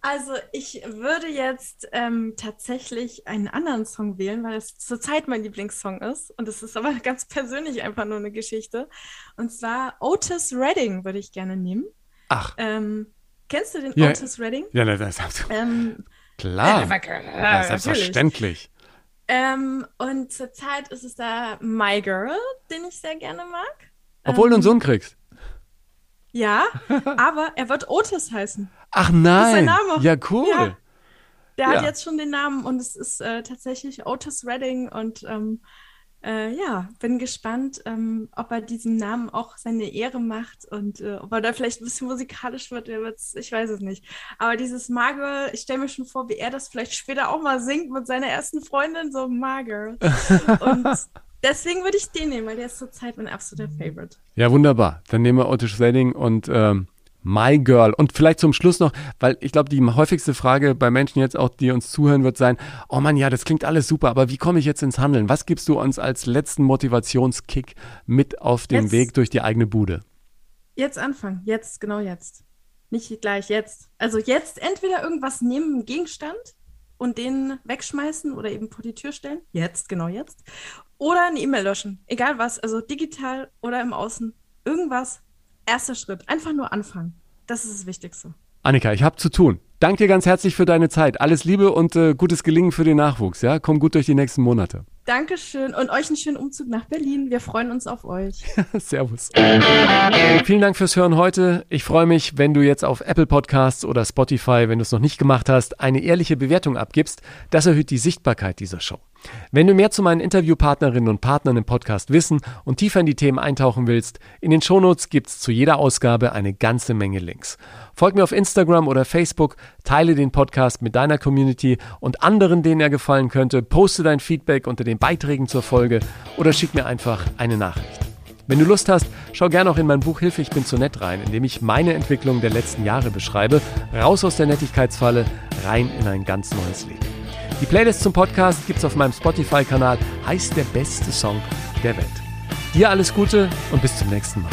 Also ich würde jetzt ähm, tatsächlich einen anderen Song wählen, weil es zurzeit mein Lieblingssong ist. Und es ist aber ganz persönlich einfach nur eine Geschichte. Und zwar Otis Redding würde ich gerne nehmen. Ach. Ähm, kennst du den ja, Otis Redding? Ja, das, das, ähm, klar. Äh, ja, selbstverständlich. Ähm, und zurzeit ist es da My Girl, den ich sehr gerne mag. Obwohl du einen ähm, Sohn kriegst. Ja, aber er wird Otis heißen. Ach nein. Das ist sein Name. Ja, cool. Ja. Der ja. hat jetzt schon den Namen und es ist äh, tatsächlich Otis Redding und ähm, äh, ja, bin gespannt, ähm, ob er diesem Namen auch seine Ehre macht und äh, ob er da vielleicht ein bisschen musikalisch wird. Ich weiß es nicht. Aber dieses Margirl, ich stelle mir schon vor, wie er das vielleicht später auch mal singt mit seiner ersten Freundin, so Margirl. und deswegen würde ich den nehmen, weil der ist zurzeit mein absoluter Favorite. Ja, wunderbar. Dann nehmen wir Otis Redding und ähm, My Girl. Und vielleicht zum Schluss noch, weil ich glaube, die häufigste Frage bei Menschen jetzt auch, die uns zuhören, wird sein, oh Mann, ja, das klingt alles super, aber wie komme ich jetzt ins Handeln? Was gibst du uns als letzten Motivationskick mit auf dem jetzt, Weg durch die eigene Bude? Jetzt anfangen, jetzt, genau jetzt. Nicht gleich jetzt. Also jetzt entweder irgendwas nehmen, einen Gegenstand und den wegschmeißen oder eben vor die Tür stellen. Jetzt, genau jetzt. Oder eine E-Mail löschen. Egal was, also digital oder im Außen. Irgendwas Erster Schritt. Einfach nur anfangen. Das ist das Wichtigste. Annika, ich habe zu tun. Danke dir ganz herzlich für deine Zeit. Alles Liebe und äh, gutes Gelingen für den Nachwuchs. Ja, komm gut durch die nächsten Monate. Dankeschön und euch einen schönen Umzug nach Berlin. Wir freuen uns auf euch. Servus. Vielen Dank fürs Hören heute. Ich freue mich, wenn du jetzt auf Apple Podcasts oder Spotify, wenn du es noch nicht gemacht hast, eine ehrliche Bewertung abgibst. Das erhöht die Sichtbarkeit dieser Show. Wenn du mehr zu meinen Interviewpartnerinnen und Partnern im Podcast wissen und tiefer in die Themen eintauchen willst, in den Shownotes gibt es zu jeder Ausgabe eine ganze Menge Links. Folg mir auf Instagram oder Facebook, teile den Podcast mit deiner Community und anderen, denen er gefallen könnte, poste dein Feedback unter den Beiträgen zur Folge oder schick mir einfach eine Nachricht. Wenn du Lust hast, schau gerne auch in mein Buch Hilfe, ich bin zu nett rein, in dem ich meine Entwicklung der letzten Jahre beschreibe, raus aus der Nettigkeitsfalle, rein in ein ganz neues Leben. Die Playlist zum Podcast gibt's auf meinem Spotify-Kanal, heißt der beste Song der Welt. Dir alles Gute und bis zum nächsten Mal.